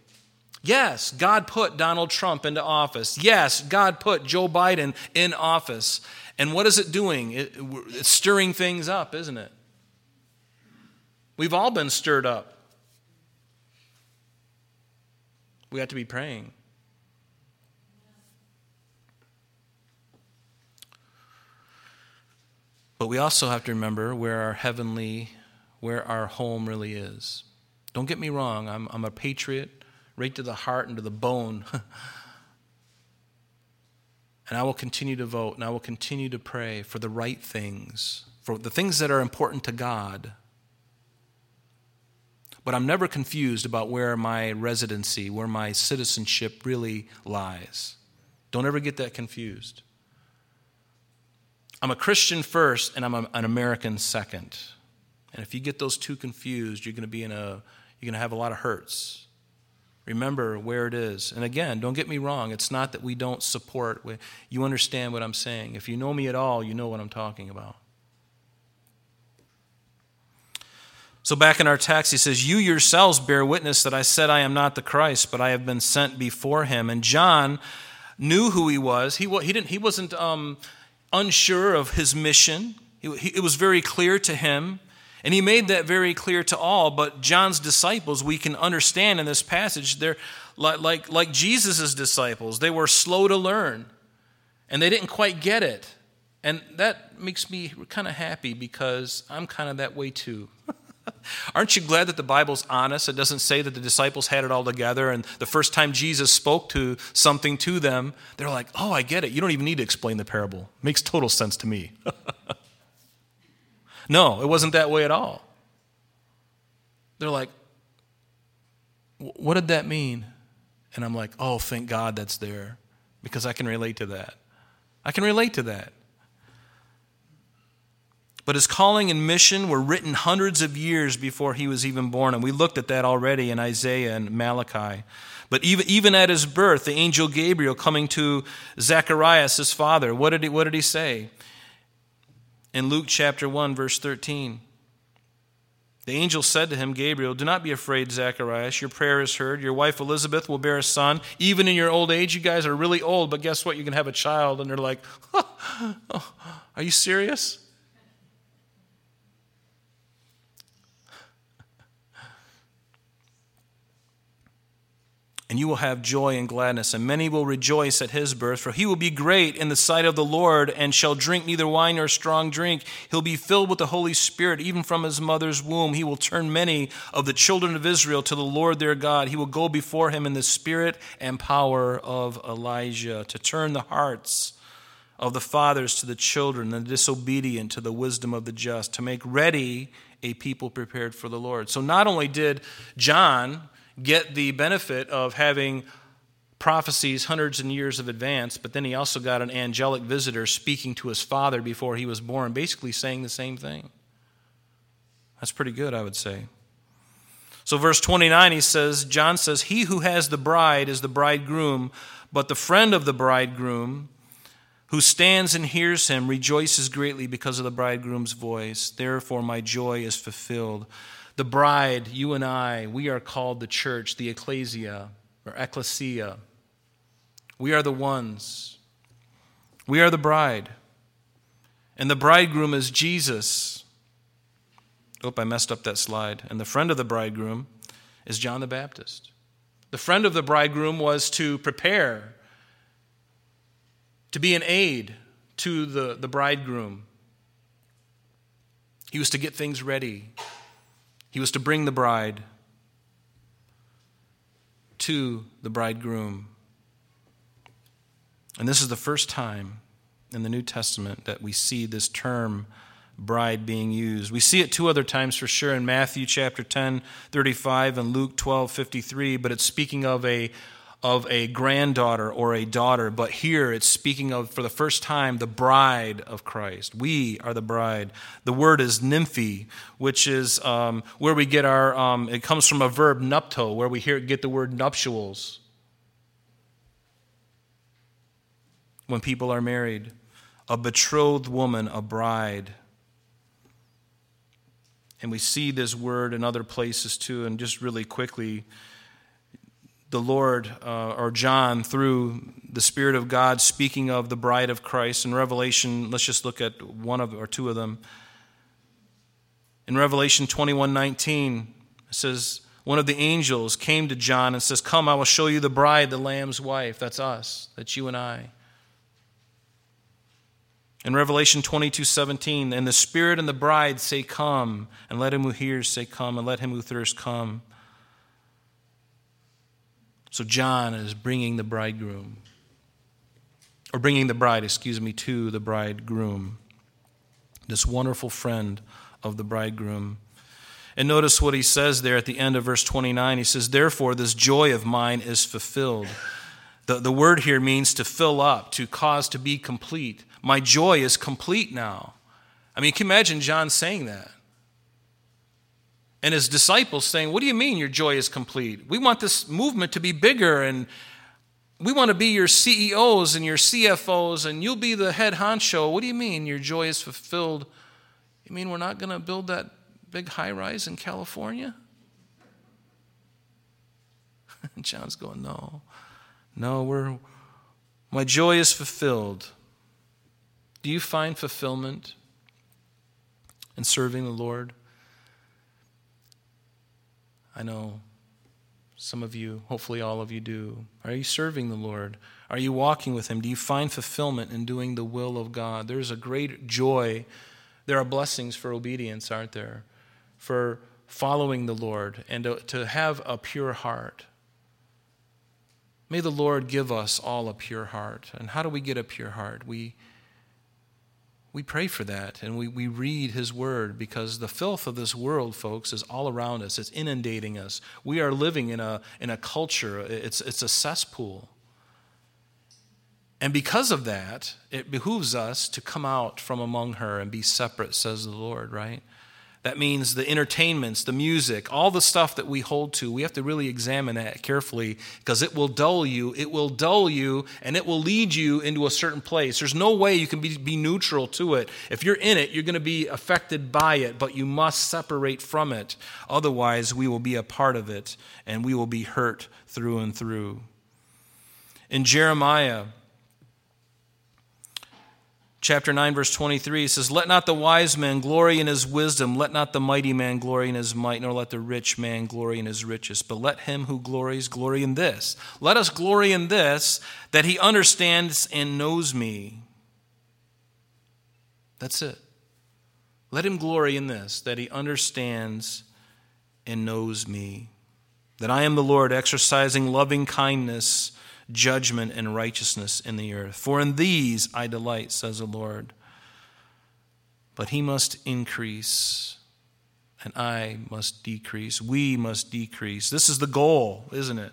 Yes, God put Donald Trump into office. Yes, God put Joe Biden in office. And what is it doing? It, it's stirring things up, isn't it? We've all been stirred up. We have to be praying. But we also have to remember where our heavenly, where our home really is. Don't get me wrong, I'm, I'm a patriot right to the heart and to the bone. and I will continue to vote and I will continue to pray for the right things, for the things that are important to God. But I'm never confused about where my residency, where my citizenship really lies. Don't ever get that confused. I'm a Christian first and I'm an American second. And if you get those two confused, you're going to be in a you're going to have a lot of hurts. Remember where it is. And again, don't get me wrong, it's not that we don't support. You understand what I'm saying. If you know me at all, you know what I'm talking about. So, back in our text, he says, You yourselves bear witness that I said I am not the Christ, but I have been sent before him. And John knew who he was. He, he, didn't, he wasn't um, unsure of his mission. It was very clear to him, and he made that very clear to all. But John's disciples, we can understand in this passage, they're like, like, like Jesus' disciples. They were slow to learn, and they didn't quite get it. And that makes me kind of happy because I'm kind of that way too. Aren't you glad that the Bible's honest? It doesn't say that the disciples had it all together, and the first time Jesus spoke to something to them, they're like, oh, I get it. You don't even need to explain the parable. Makes total sense to me. no, it wasn't that way at all. They're like, what did that mean? And I'm like, oh, thank God that's there because I can relate to that. I can relate to that. But his calling and mission were written hundreds of years before he was even born. And we looked at that already in Isaiah and Malachi. But even, even at his birth, the angel Gabriel coming to Zacharias, his father, what did he, what did he say? In Luke chapter 1, verse 13. The angel said to him, Gabriel, Do not be afraid, Zacharias. Your prayer is heard. Your wife Elizabeth will bear a son. Even in your old age, you guys are really old, but guess what? You can have a child. And they're like, oh, Are you serious? And you will have joy and gladness, and many will rejoice at his birth, for he will be great in the sight of the Lord, and shall drink neither wine nor strong drink. He'll be filled with the Holy Spirit, even from his mother's womb. He will turn many of the children of Israel to the Lord their God. He will go before him in the spirit and power of Elijah, to turn the hearts of the fathers to the children, the disobedient to the wisdom of the just, to make ready a people prepared for the Lord. So not only did John get the benefit of having prophecies hundreds and years of advance, but then he also got an angelic visitor speaking to his father before he was born, basically saying the same thing. That's pretty good, I would say. So, verse 29, he says, John says, He who has the bride is the bridegroom, but the friend of the bridegroom, who stands and hears him, rejoices greatly because of the bridegroom's voice. Therefore, my joy is fulfilled. The bride, you and I, we are called the church, the ecclesia, or ecclesia. We are the ones. We are the bride. And the bridegroom is Jesus. Oh, I messed up that slide. And the friend of the bridegroom is John the Baptist. The friend of the bridegroom was to prepare, to be an aid to the, the bridegroom. He was to get things ready, he was to bring the bride to the bridegroom. And this is the first time in the New Testament that we see this term bride being used. We see it two other times for sure in Matthew chapter 10, 35 and Luke 12, 53, but it's speaking of a of a granddaughter or a daughter, but here it's speaking of, for the first time, the bride of Christ. We are the bride. The word is nymphi, which is um, where we get our, um, it comes from a verb nupto, where we hear, get the word nuptials. When people are married, a betrothed woman, a bride. And we see this word in other places too. And just really quickly, the Lord, uh, or John, through the Spirit of God, speaking of the bride of Christ. In Revelation, let's just look at one of or two of them. In Revelation 21 19, it says, One of the angels came to John and says, Come, I will show you the bride, the Lamb's wife. That's us, that's you and I. In Revelation 22 17, and the Spirit and the bride say, Come, and let him who hears say, Come, and let him who thirsts come. So John is bringing the bridegroom, or bringing the bride, excuse me, to the bridegroom, this wonderful friend of the bridegroom. And notice what he says there at the end of verse 29. He says, Therefore, this joy of mine is fulfilled. The, the word here means to fill up, to cause to be complete. My joy is complete now. I mean, can you imagine John saying that? And his disciples saying, What do you mean your joy is complete? We want this movement to be bigger and we want to be your CEOs and your CFOs and you'll be the head honcho. What do you mean your joy is fulfilled? You mean we're not going to build that big high rise in California? And John's going, No, no, we're, my joy is fulfilled. Do you find fulfillment in serving the Lord? I know some of you, hopefully all of you do. Are you serving the Lord? Are you walking with Him? Do you find fulfillment in doing the will of God? There's a great joy. There are blessings for obedience, aren't there? For following the Lord and to, to have a pure heart. May the Lord give us all a pure heart. And how do we get a pure heart? We we pray for that and we, we read his word because the filth of this world folks is all around us. It's inundating us. We are living in a, in a culture it's, it's a cesspool. And because of that it behooves us to come out from among her and be separate says the lord right that means the entertainments, the music, all the stuff that we hold to, we have to really examine that carefully because it will dull you. It will dull you and it will lead you into a certain place. There's no way you can be, be neutral to it. If you're in it, you're going to be affected by it, but you must separate from it. Otherwise, we will be a part of it and we will be hurt through and through. In Jeremiah, chapter 9 verse 23 says let not the wise man glory in his wisdom. Let not the mighty man glory in his might nor let the rich man glory in his riches. But let him who glories glory in this. Let us glory in this that he understands and knows me. That's it. Let him glory in this that he understands and knows me. That i am the lord exercising loving kindness judgment and righteousness in the earth. For in these I delight, says the Lord. But he must increase, and I must decrease. We must decrease. This is the goal, isn't it,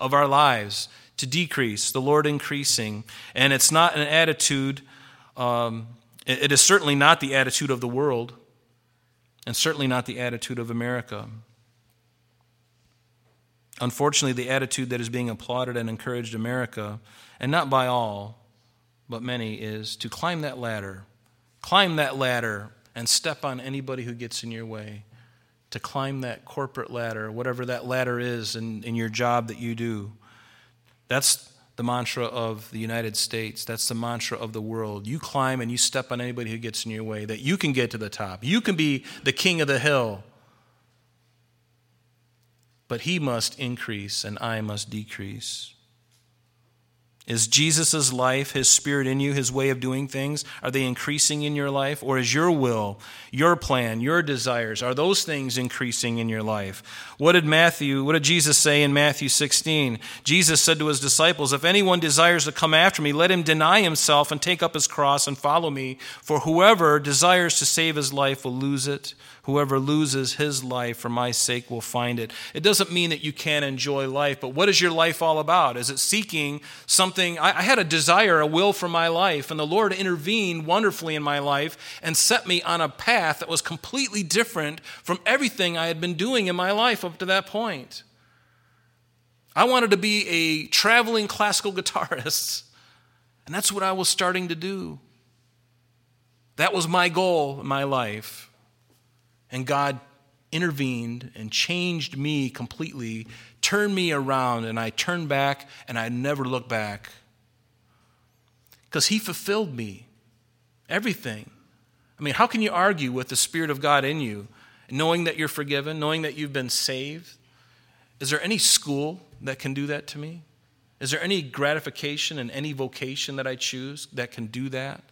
of our lives to decrease, the Lord increasing. And it's not an attitude, um, it is certainly not the attitude of the world, and certainly not the attitude of America. Unfortunately, the attitude that is being applauded and encouraged America, and not by all, but many, is to climb that ladder. Climb that ladder and step on anybody who gets in your way. To climb that corporate ladder, whatever that ladder is in, in your job that you do. That's the mantra of the United States. That's the mantra of the world. You climb and you step on anybody who gets in your way, that you can get to the top. You can be the king of the hill. But he must increase and I must decrease. Is Jesus' life, his spirit in you, his way of doing things, are they increasing in your life? Or is your will, your plan, your desires, are those things increasing in your life? What did Matthew, what did Jesus say in Matthew 16? Jesus said to his disciples, If anyone desires to come after me, let him deny himself and take up his cross and follow me. For whoever desires to save his life will lose it. Whoever loses his life for my sake will find it. It doesn't mean that you can't enjoy life, but what is your life all about? Is it seeking something? I, had a desire, a will for my life, and the Lord intervened wonderfully in my life and set me on a path that was completely different from everything I had been doing in my life up to that point. I wanted to be a traveling classical guitarist, and that's what I was starting to do. That was my goal in my life. And God intervened and changed me completely, turned me around, and I turned back and I never looked back. Because He fulfilled me. Everything. I mean, how can you argue with the Spirit of God in you, knowing that you're forgiven, knowing that you've been saved? Is there any school that can do that to me? Is there any gratification in any vocation that I choose that can do that?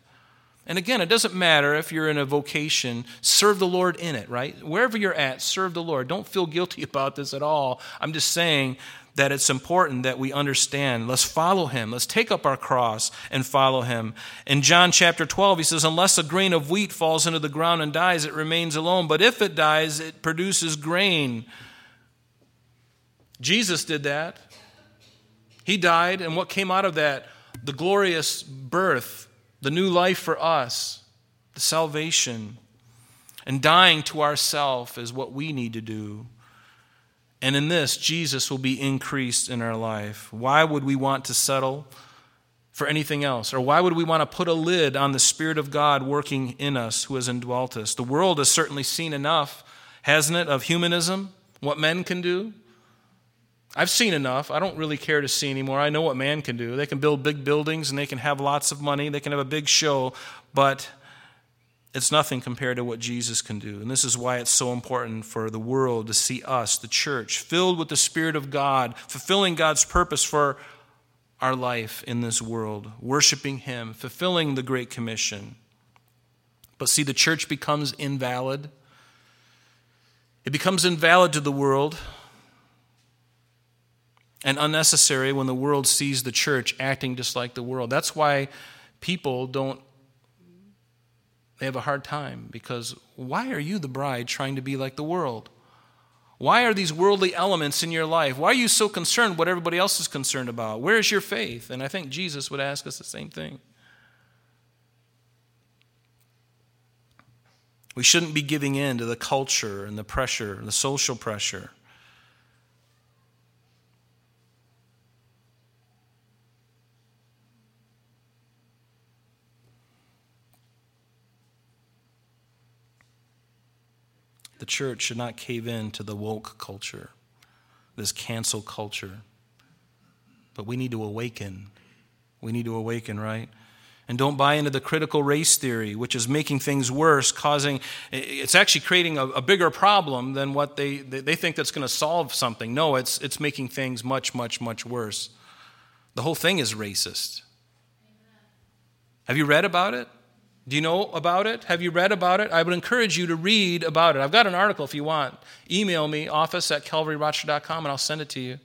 And again, it doesn't matter if you're in a vocation, serve the Lord in it, right? Wherever you're at, serve the Lord. Don't feel guilty about this at all. I'm just saying that it's important that we understand. Let's follow him. Let's take up our cross and follow him. In John chapter 12, he says, Unless a grain of wheat falls into the ground and dies, it remains alone. But if it dies, it produces grain. Jesus did that. He died, and what came out of that? The glorious birth the new life for us, the salvation. And dying to ourself is what we need to do. And in this, Jesus will be increased in our life. Why would we want to settle for anything else? Or why would we want to put a lid on the Spirit of God working in us who has indwelt us? The world has certainly seen enough, hasn't it, of humanism, what men can do. I've seen enough. I don't really care to see anymore. I know what man can do. They can build big buildings and they can have lots of money, they can have a big show, but it's nothing compared to what Jesus can do. And this is why it's so important for the world to see us, the church, filled with the Spirit of God, fulfilling God's purpose for our life in this world, worshiping Him, fulfilling the Great Commission. But see, the church becomes invalid. It becomes invalid to the world and unnecessary when the world sees the church acting just like the world. That's why people don't they have a hard time because why are you the bride trying to be like the world? Why are these worldly elements in your life? Why are you so concerned what everybody else is concerned about? Where is your faith? And I think Jesus would ask us the same thing. We shouldn't be giving in to the culture and the pressure, the social pressure. The church should not cave in to the woke culture, this cancel culture. But we need to awaken. We need to awaken, right? And don't buy into the critical race theory, which is making things worse, causing, it's actually creating a, a bigger problem than what they, they think that's going to solve something. No, it's, it's making things much, much, much worse. The whole thing is racist. Have you read about it? Do you know about it? Have you read about it? I would encourage you to read about it. I've got an article if you want. Email me, office at calvaryrochester.com, and I'll send it to you.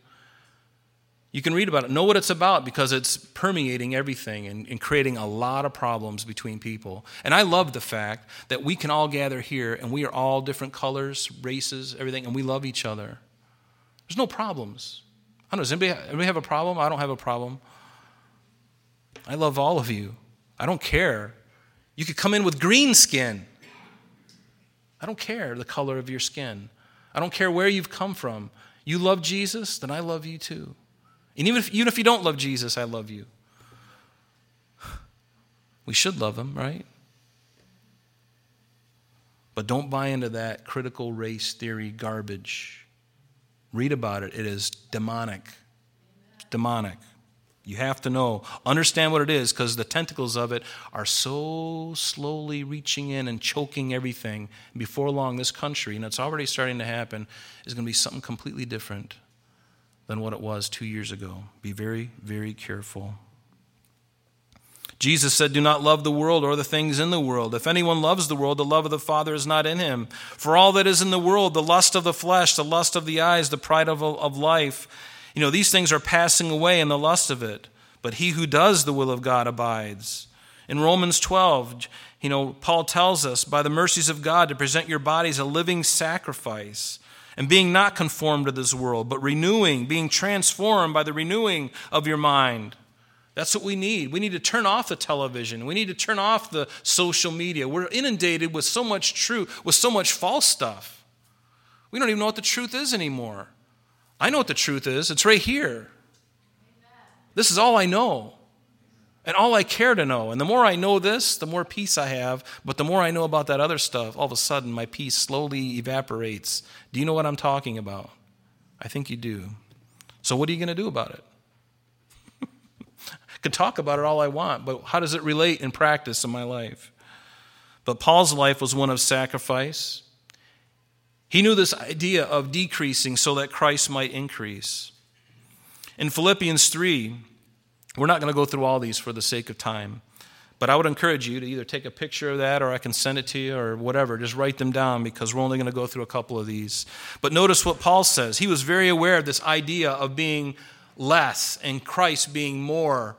You can read about it. Know what it's about because it's permeating everything and, and, creating a lot of problems between people. And I love the fact that we can all gather here and we are all different colors, races, everything, and we love each other. There's no problems. I don't know, does anybody, anybody have a problem? I don't have a problem. I love all of you. I don't care. You could come in with green skin. I don't care the color of your skin. I don't care where you've come from. You love Jesus, then I love you too. And even if, even if you don't love Jesus, I love you. We should love him, right? But don't buy into that critical race theory garbage. Read about it. It is demonic. demonic. You have to know, understand what it is, because the tentacles of it are so slowly reaching in and choking everything. Before long, this country, and it's already starting to happen, is going to be something completely different than what it was two years ago. Be very, very careful. Jesus said, Do not love the world or the things in the world. If anyone loves the world, the love of the Father is not in him. For all that is in the world, the lust of the flesh, the lust of the eyes, the pride of, of life, you know, these things are passing away in the lust of it, but he who does the will of God abides. In Romans 12, you know, Paul tells us, by the mercies of God, to present your bodies a living sacrifice, and being not conformed to this world, but renewing, being transformed by the renewing of your mind. That's what we need. We need to turn off the television. We need to turn off the social media. We're inundated with so much truth, with so much false stuff. We don't even know what the truth is anymore. I know what the truth is. It's right here. This is all I know and all I care to know. And the more I know this, the more peace I have. But the more I know about that other stuff, all of a sudden my peace slowly evaporates. Do you know what I'm talking about? I think you do. So, what are you going to do about it? I could talk about it all I want, but how does it relate in practice in my life? But Paul's life was one of sacrifice. He knew this idea of decreasing so that Christ might increase. In Philippians 3, we're not going to go through all these for the sake of time, but I would encourage you to either take a picture of that or I can send it to you or whatever. Just write them down because we're only going to go through a couple of these. But notice what Paul says. He was very aware of this idea of being less and Christ being more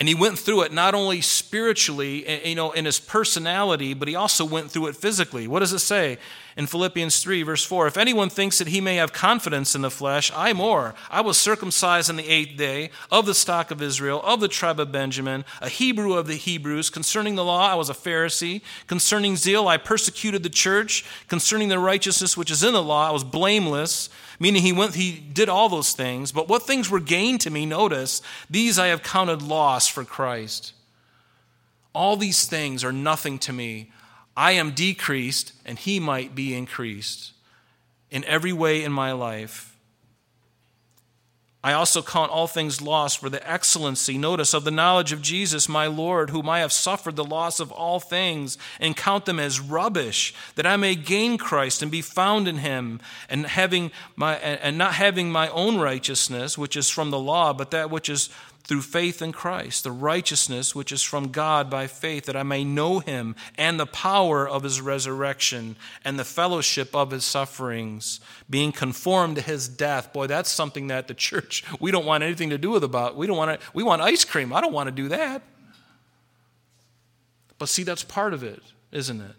and he went through it not only spiritually, eh, you know, in his personality, but he also went through it physically. What does it say in Philippians 3, verse 4? If anyone thinks that he may have confidence in the flesh, I more. I was circumcised on the eighth day, of the stock of Israel, of the tribe of Benjamin, a Hebrew of the Hebrews. Concerning the law, I was a Pharisee. Concerning zeal, I persecuted the church. Concerning the righteousness which is in the law, I was blameless meaning he went he did all those things but what things were gained to me notice these i have counted loss for christ all these things are nothing to me i am decreased and he might be increased in every way in my life. I also count all things lost for the excellency, notice, of the knowledge of Jesus, my Lord, whom I have suffered the loss of all things, and count them as rubbish, that I may gain Christ and be found in him, and having my and not having my own righteousness, which is from the law, but that which is through faith in Christ, the righteousness which is from God by faith, that I may know him and the power of his resurrection and the fellowship of his sufferings, being conformed to his death. Boy, that's something that the church, we don't want anything to do with about. We don't want to, we want ice cream. I don't want to do that. But see, that's part of it, isn't it?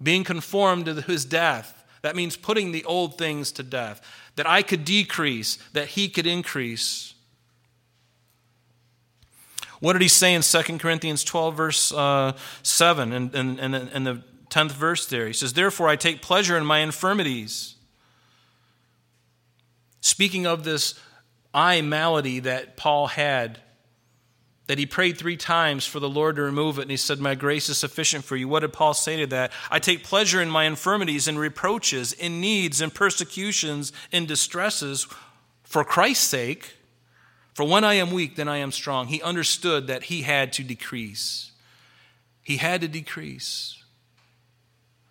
Being conformed to his death. That means putting the old things to death. That I could decrease, that he could increase. What did he say in 2 Corinthians 12, verse uh, 7, and, and, and, and the 10th verse there? He says, Therefore I take pleasure in my infirmities. Speaking of this eye malady that Paul had, that he prayed three times for the Lord to remove it, and he said, My grace is sufficient for you. What did Paul say to that? I take pleasure in my infirmities and reproaches, in needs and persecutions, in distresses, for Christ's sake. For when I am weak, then I am strong. He understood that he had to decrease. He had to decrease.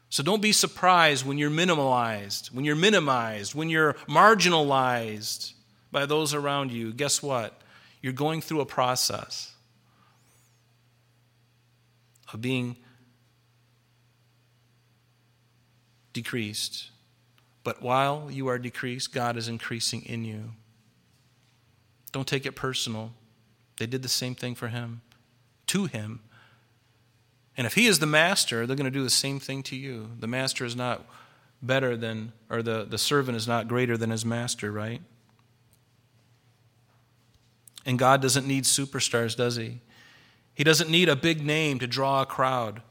So don't be surprised when you're minimalized, when you're minimized, when you're marginalized by those around you. Guess what? You're going through a process of being decreased. But while you are decreased, God is increasing in you. Don't take it personal. They did the same thing for him, to him. And if he is the master, they're going to do the same thing to you. The master is not better than, or the, the servant is not greater than his master, right? And God doesn't need superstars, does He? He doesn't need a big name to draw a crowd.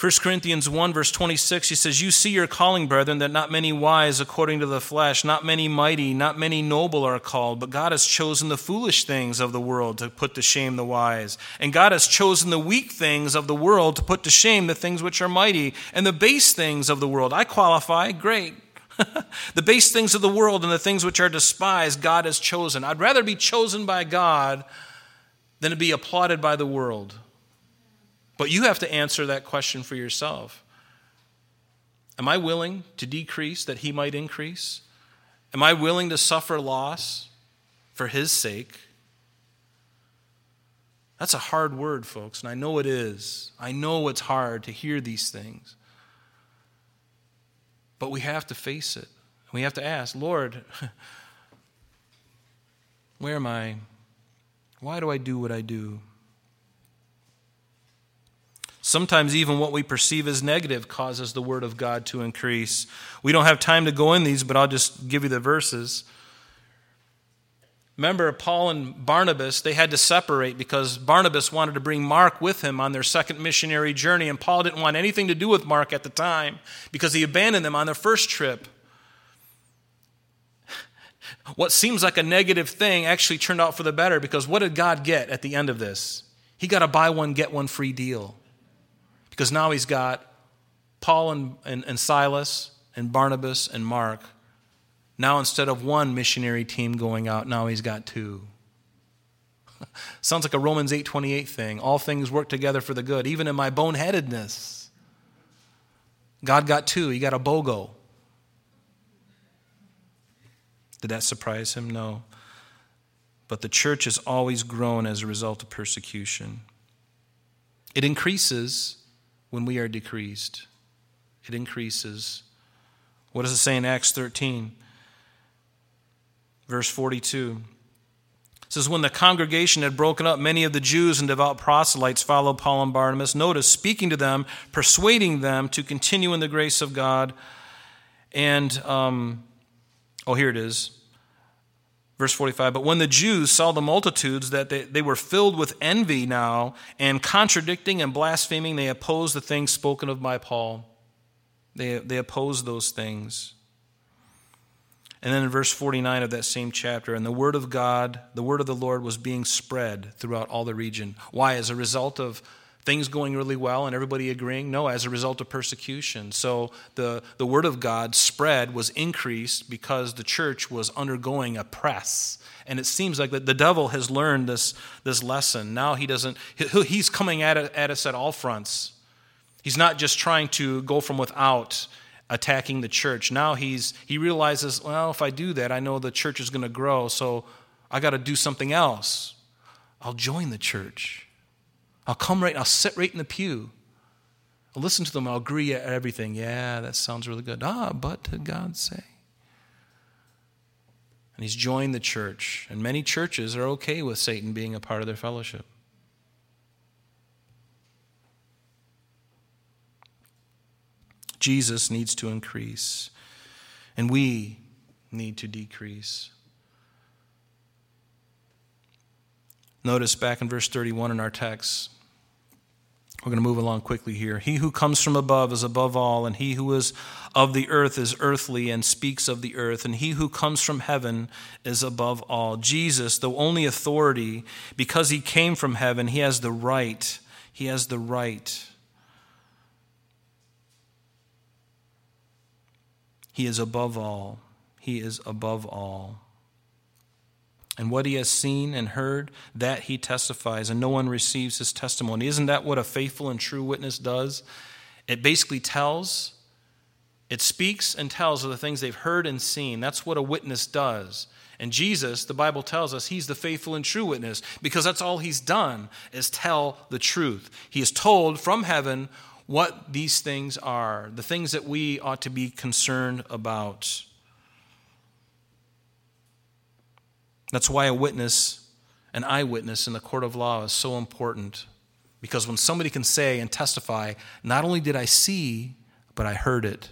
1 Corinthians 1, verse 26, he says, You see your calling, brethren, that not many wise according to the flesh, not many mighty, not many noble are called, but God has chosen the foolish things of the world to put to shame the wise. And God has chosen the weak things of the world to put to shame the things which are mighty, and the base things of the world. I qualify, great. the base things of the world and the things which are despised, God has chosen. I'd rather be chosen by God than to be applauded by the world. But you have to answer that question for yourself. Am I willing to decrease that he might increase? Am I willing to suffer loss for his sake? That's a hard word, folks, and I know it is. I know it's hard to hear these things. But we have to face it. We have to ask, Lord, where am I? Why do I do what I do? Sometimes, even what we perceive as negative causes the Word of God to increase. We don't have time to go in these, but I'll just give you the verses. Remember, Paul and Barnabas, they had to separate because Barnabas wanted to bring Mark with him on their second missionary journey, and Paul didn't want anything to do with Mark at the time because he abandoned them on their first trip. What seems like a negative thing actually turned out for the better because what did God get at the end of this? He got a buy one, get one free deal because now he's got Paul and, and, and Silas and Barnabas and Mark. Now, instead of one missionary team going out, now he's got two. Sounds like a Romans 8:28 thing. All things work together for the good, even in my boneheadedness. God got two. He got a BOGO. Did that surprise him? No. But the church has always grown as a result of persecution. It increases when we are decreased. It increases. What does it say in Acts 13? Verse 42. It says, When the congregation had broken up, many of the Jews and devout proselytes followed Paul and Barnabas. Notice, speaking to them, persuading them to continue in the grace of God. And, um, oh, here it is. Verse 45 But when the Jews saw the multitudes, that they, they were filled with envy now, and contradicting and blaspheming, they opposed the things spoken of by Paul. They, they opposed those things. And then in verse 49 of that same chapter, and the word of God, the word of the Lord was being spread throughout all the region. Why? As a result of things going really well and everybody agreeing? No, as a result of persecution. So the, the word of God spread was increased because the church was undergoing a press. And it seems like the, the devil has learned this, this lesson. Now he doesn't, he's coming at, at us at all fronts. He's not just trying to go from without attacking the church. Now he's he realizes, well, if I do that, I know the church is going to grow, so I got to do something else. I'll join the church. I'll come right, I'll sit right in the pew. I'll listen to them, I'll agree at everything. Yeah, that sounds really good. Ah, but did God say? And he's joined the church. And many churches are okay with Satan being a part of their fellowship. Jesus needs to increase, and we need to decrease. Notice back in verse 31 in our text, we're going to move along quickly here. He who comes from above is above all, and he who is of the earth is earthly and speaks of the earth, and he who comes from heaven is above all. Jesus, the only authority, because he came from heaven, he has the right. He has the right. He is above all. He is above all. And what he has seen and heard, that he testifies, and no one receives his testimony. Isn't that what a faithful and true witness does? It basically tells, it speaks and tells of the things they've heard and seen. That's what a witness does. And Jesus, the Bible tells us, he's the faithful and true witness because that's all he's done is tell the truth. He has told from heaven what these things are, the things that we ought to be concerned about. That's why a witness, an eyewitness in the court of law is so important. Because when somebody can say and testify, not only did I see, but I heard it,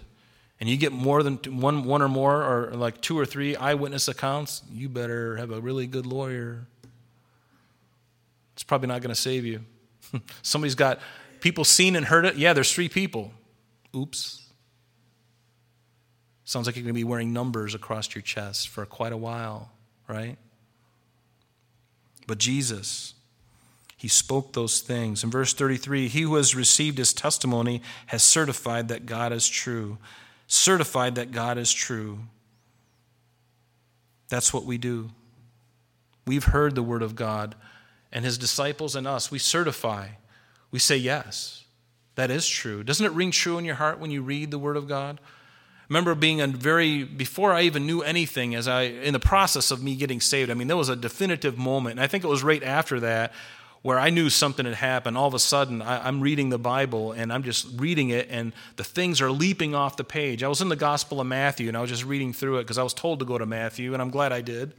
and you get more than one, one or more, or like two or three eyewitness accounts, you better have a really good lawyer. It's probably not going to save you. Somebody's got people seen and heard it. Yeah, there's three people. Oops. Sounds like you're going to be wearing numbers across your chest for quite a while, right? But Jesus, he spoke those things. In verse 33, he who has received his testimony has certified that God is true certified that God is true. That's what we do. We've heard the word of God, and his disciples and us, we certify. We say, yes, that is true. Doesn't it ring true in your heart when you read the word of God? Remember being a very before I even knew anything as I in the process of me getting saved. I mean, there was a definitive moment, and I think it was right after that where I knew something had happened. All of a sudden, I, am reading the Bible and I'm just reading it, and the things are leaping off the page. I was in the Gospel of Matthew and I was just reading through it because I was told to go to Matthew, and I'm glad I did.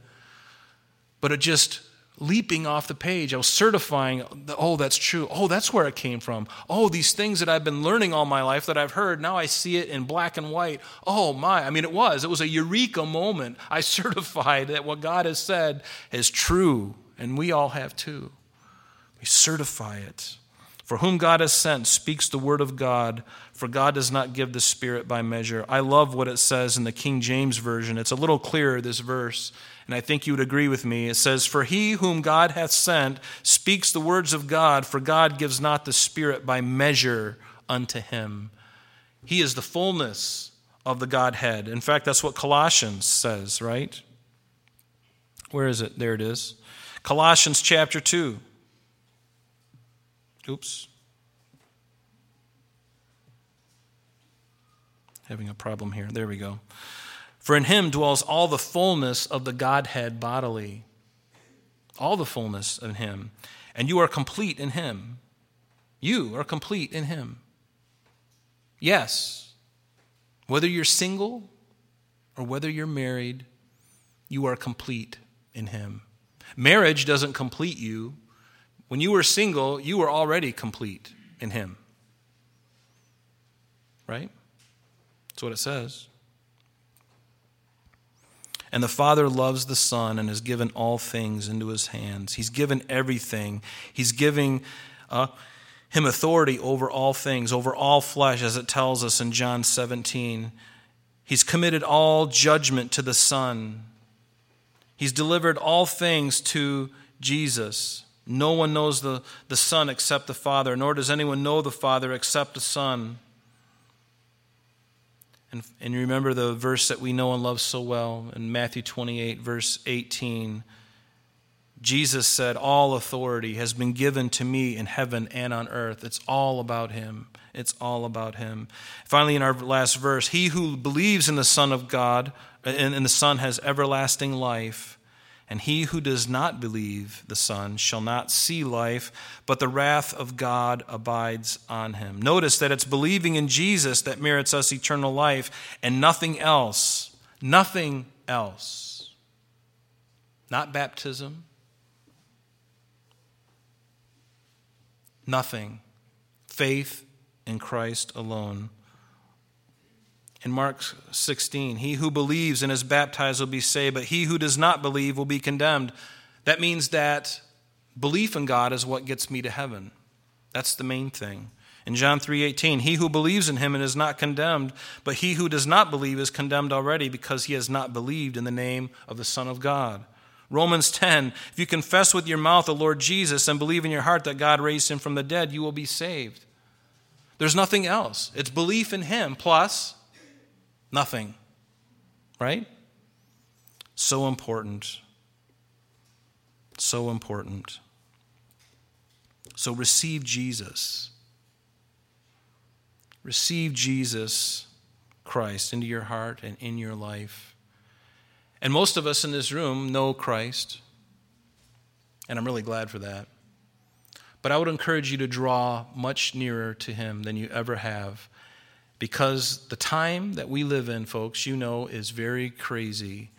But it just leaping off the page. I was certifying, oh, that's true. Oh, that's where it came from. Oh, these things that I've been learning all my life that I've heard, now I see it in black and white. Oh, my. I mean, it was. It was a eureka moment. I certified that what God has said is true, and we all have too. We certify it. For whom God has sent speaks the word of God, for God does not give the Spirit by measure. I love what it says in the King James Version. It's a little clearer, this verse, and I think you would agree with me. It says, For he whom God hath sent speaks the words of God, for God gives not the Spirit by measure unto him. He is the fullness of the Godhead. In fact, that's what Colossians says, right? Where is it? There it is. Colossians chapter 2. Oops. Having a problem here. There we go. For in him dwells all the fullness of the Godhead bodily. All the fullness in him. And you are complete in him. You are complete in him. Yes, whether you're single or whether you're married, you are complete in him. Marriage doesn't complete you, when you were single, you were already complete in Him. Right? That's what it says. And the Father loves the Son and has given all things into His hands. He's given everything. He's giving uh, Him authority over all things, over all flesh, as it tells us in John 17. He's committed all judgment to the Son. He's delivered all things to Jesus. No one knows the, the Son except the Father, nor does anyone know the Father except the Son. And, and remember the verse that we know and love so well in Matthew 28, verse 18. Jesus said, All authority has been given to me in heaven and on earth. It's all about Him. It's all about Him. Finally, in our last verse, He who believes in the Son of God and, the Son has everlasting life. And he who does not believe the Son shall not see life, but the wrath of God abides on him. Notice that it's believing in Jesus that merits us eternal life and nothing else. Nothing else. Not baptism. Nothing. Faith in Christ alone. In Mark 16, he who believes and is baptized will be saved, but he who does not believe will be condemned. That means that belief in God is what gets me to heaven. That's the main thing. In John 3:18, he who believes in him and is not condemned, but he who does not believe is condemned already because he has not believed in the name of the Son of God. Romans 10, if you confess with your mouth the Lord Jesus and believe in your heart that God raised him from the dead, you will be saved. There's nothing else. It's belief in him plus Nothing. Right? So important. So important. So receive Jesus. Receive Jesus Christ into your heart and in your life. And most of us in this room know Christ, and I'm really glad for that. But I would encourage you to draw much nearer to Him than you ever have because the time that we live in, folks, you know, is very crazy.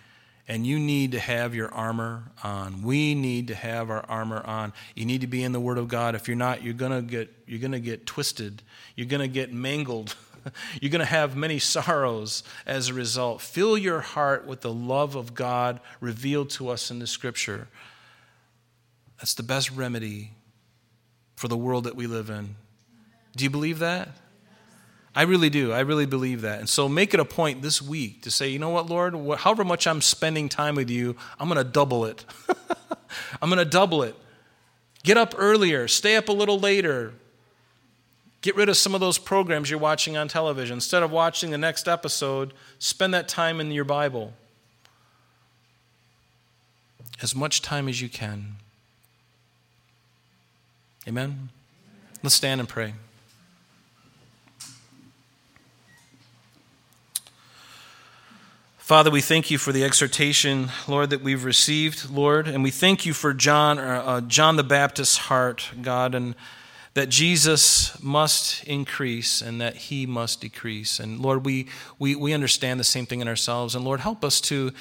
And you need to have your armor on. We need to have our armor on. You need to be in the Word of God. If you're not, you're gonna get you're gonna get twisted. You're gonna get mangled. You're to have many sorrows as a result. Fill your heart with the love of God revealed to us in the scripture. That's the best remedy for the world that we live in. Do you believe that? I really do. I really believe that. And so make it a point this week to say, you know what, Lord, however much I'm spending time with you, I'm going to double it. I'm going to double it. Get up earlier, stay up a little later. Get rid of some of those programs you're watching on television. Instead of watching the next episode, spend that time in your Bible. As much time as you can. Amen? Let's stand and pray. Father, we thank you for the exhortation, Lord, that we've received, Lord, and we thank you for John, uh, uh, John the Baptist's heart, God, and that Jesus must increase and that he must decrease. And Lord, we, we, we understand the same thing in ourselves. And Lord, help us to,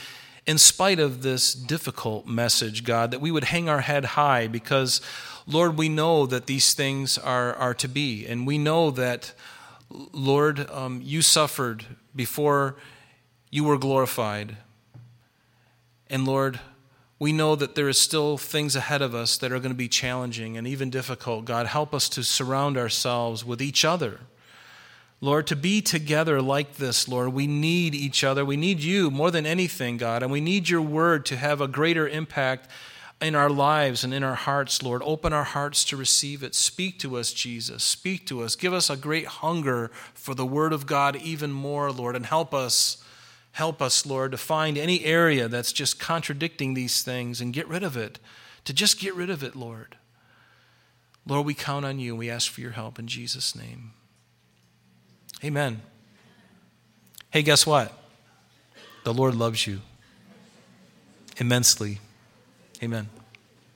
in spite of this difficult message, God, that we would hang our head high because, Lord, we know that these things are, are to be. And we know that, Lord, um, you suffered before you were glorified. And Lord, we know that there is still things ahead of us that are going to be challenging and even difficult. God, help us to surround ourselves with each other. Lord, to be together like this, Lord, we need each other. We need you more than anything, God, and we need your word to have a greater impact in our lives and in our hearts, Lord. Open our hearts to receive it. Speak to us, Jesus. Speak to us. Give us a great hunger for the word of God even more, Lord, and help us Help us, Lord, to find any area that's just contradicting these things and get rid of it. To just get rid of it, Lord. Lord, we count on you and we ask for your help in Jesus' name. Amen. Hey, guess what? The Lord loves you immensely. Amen.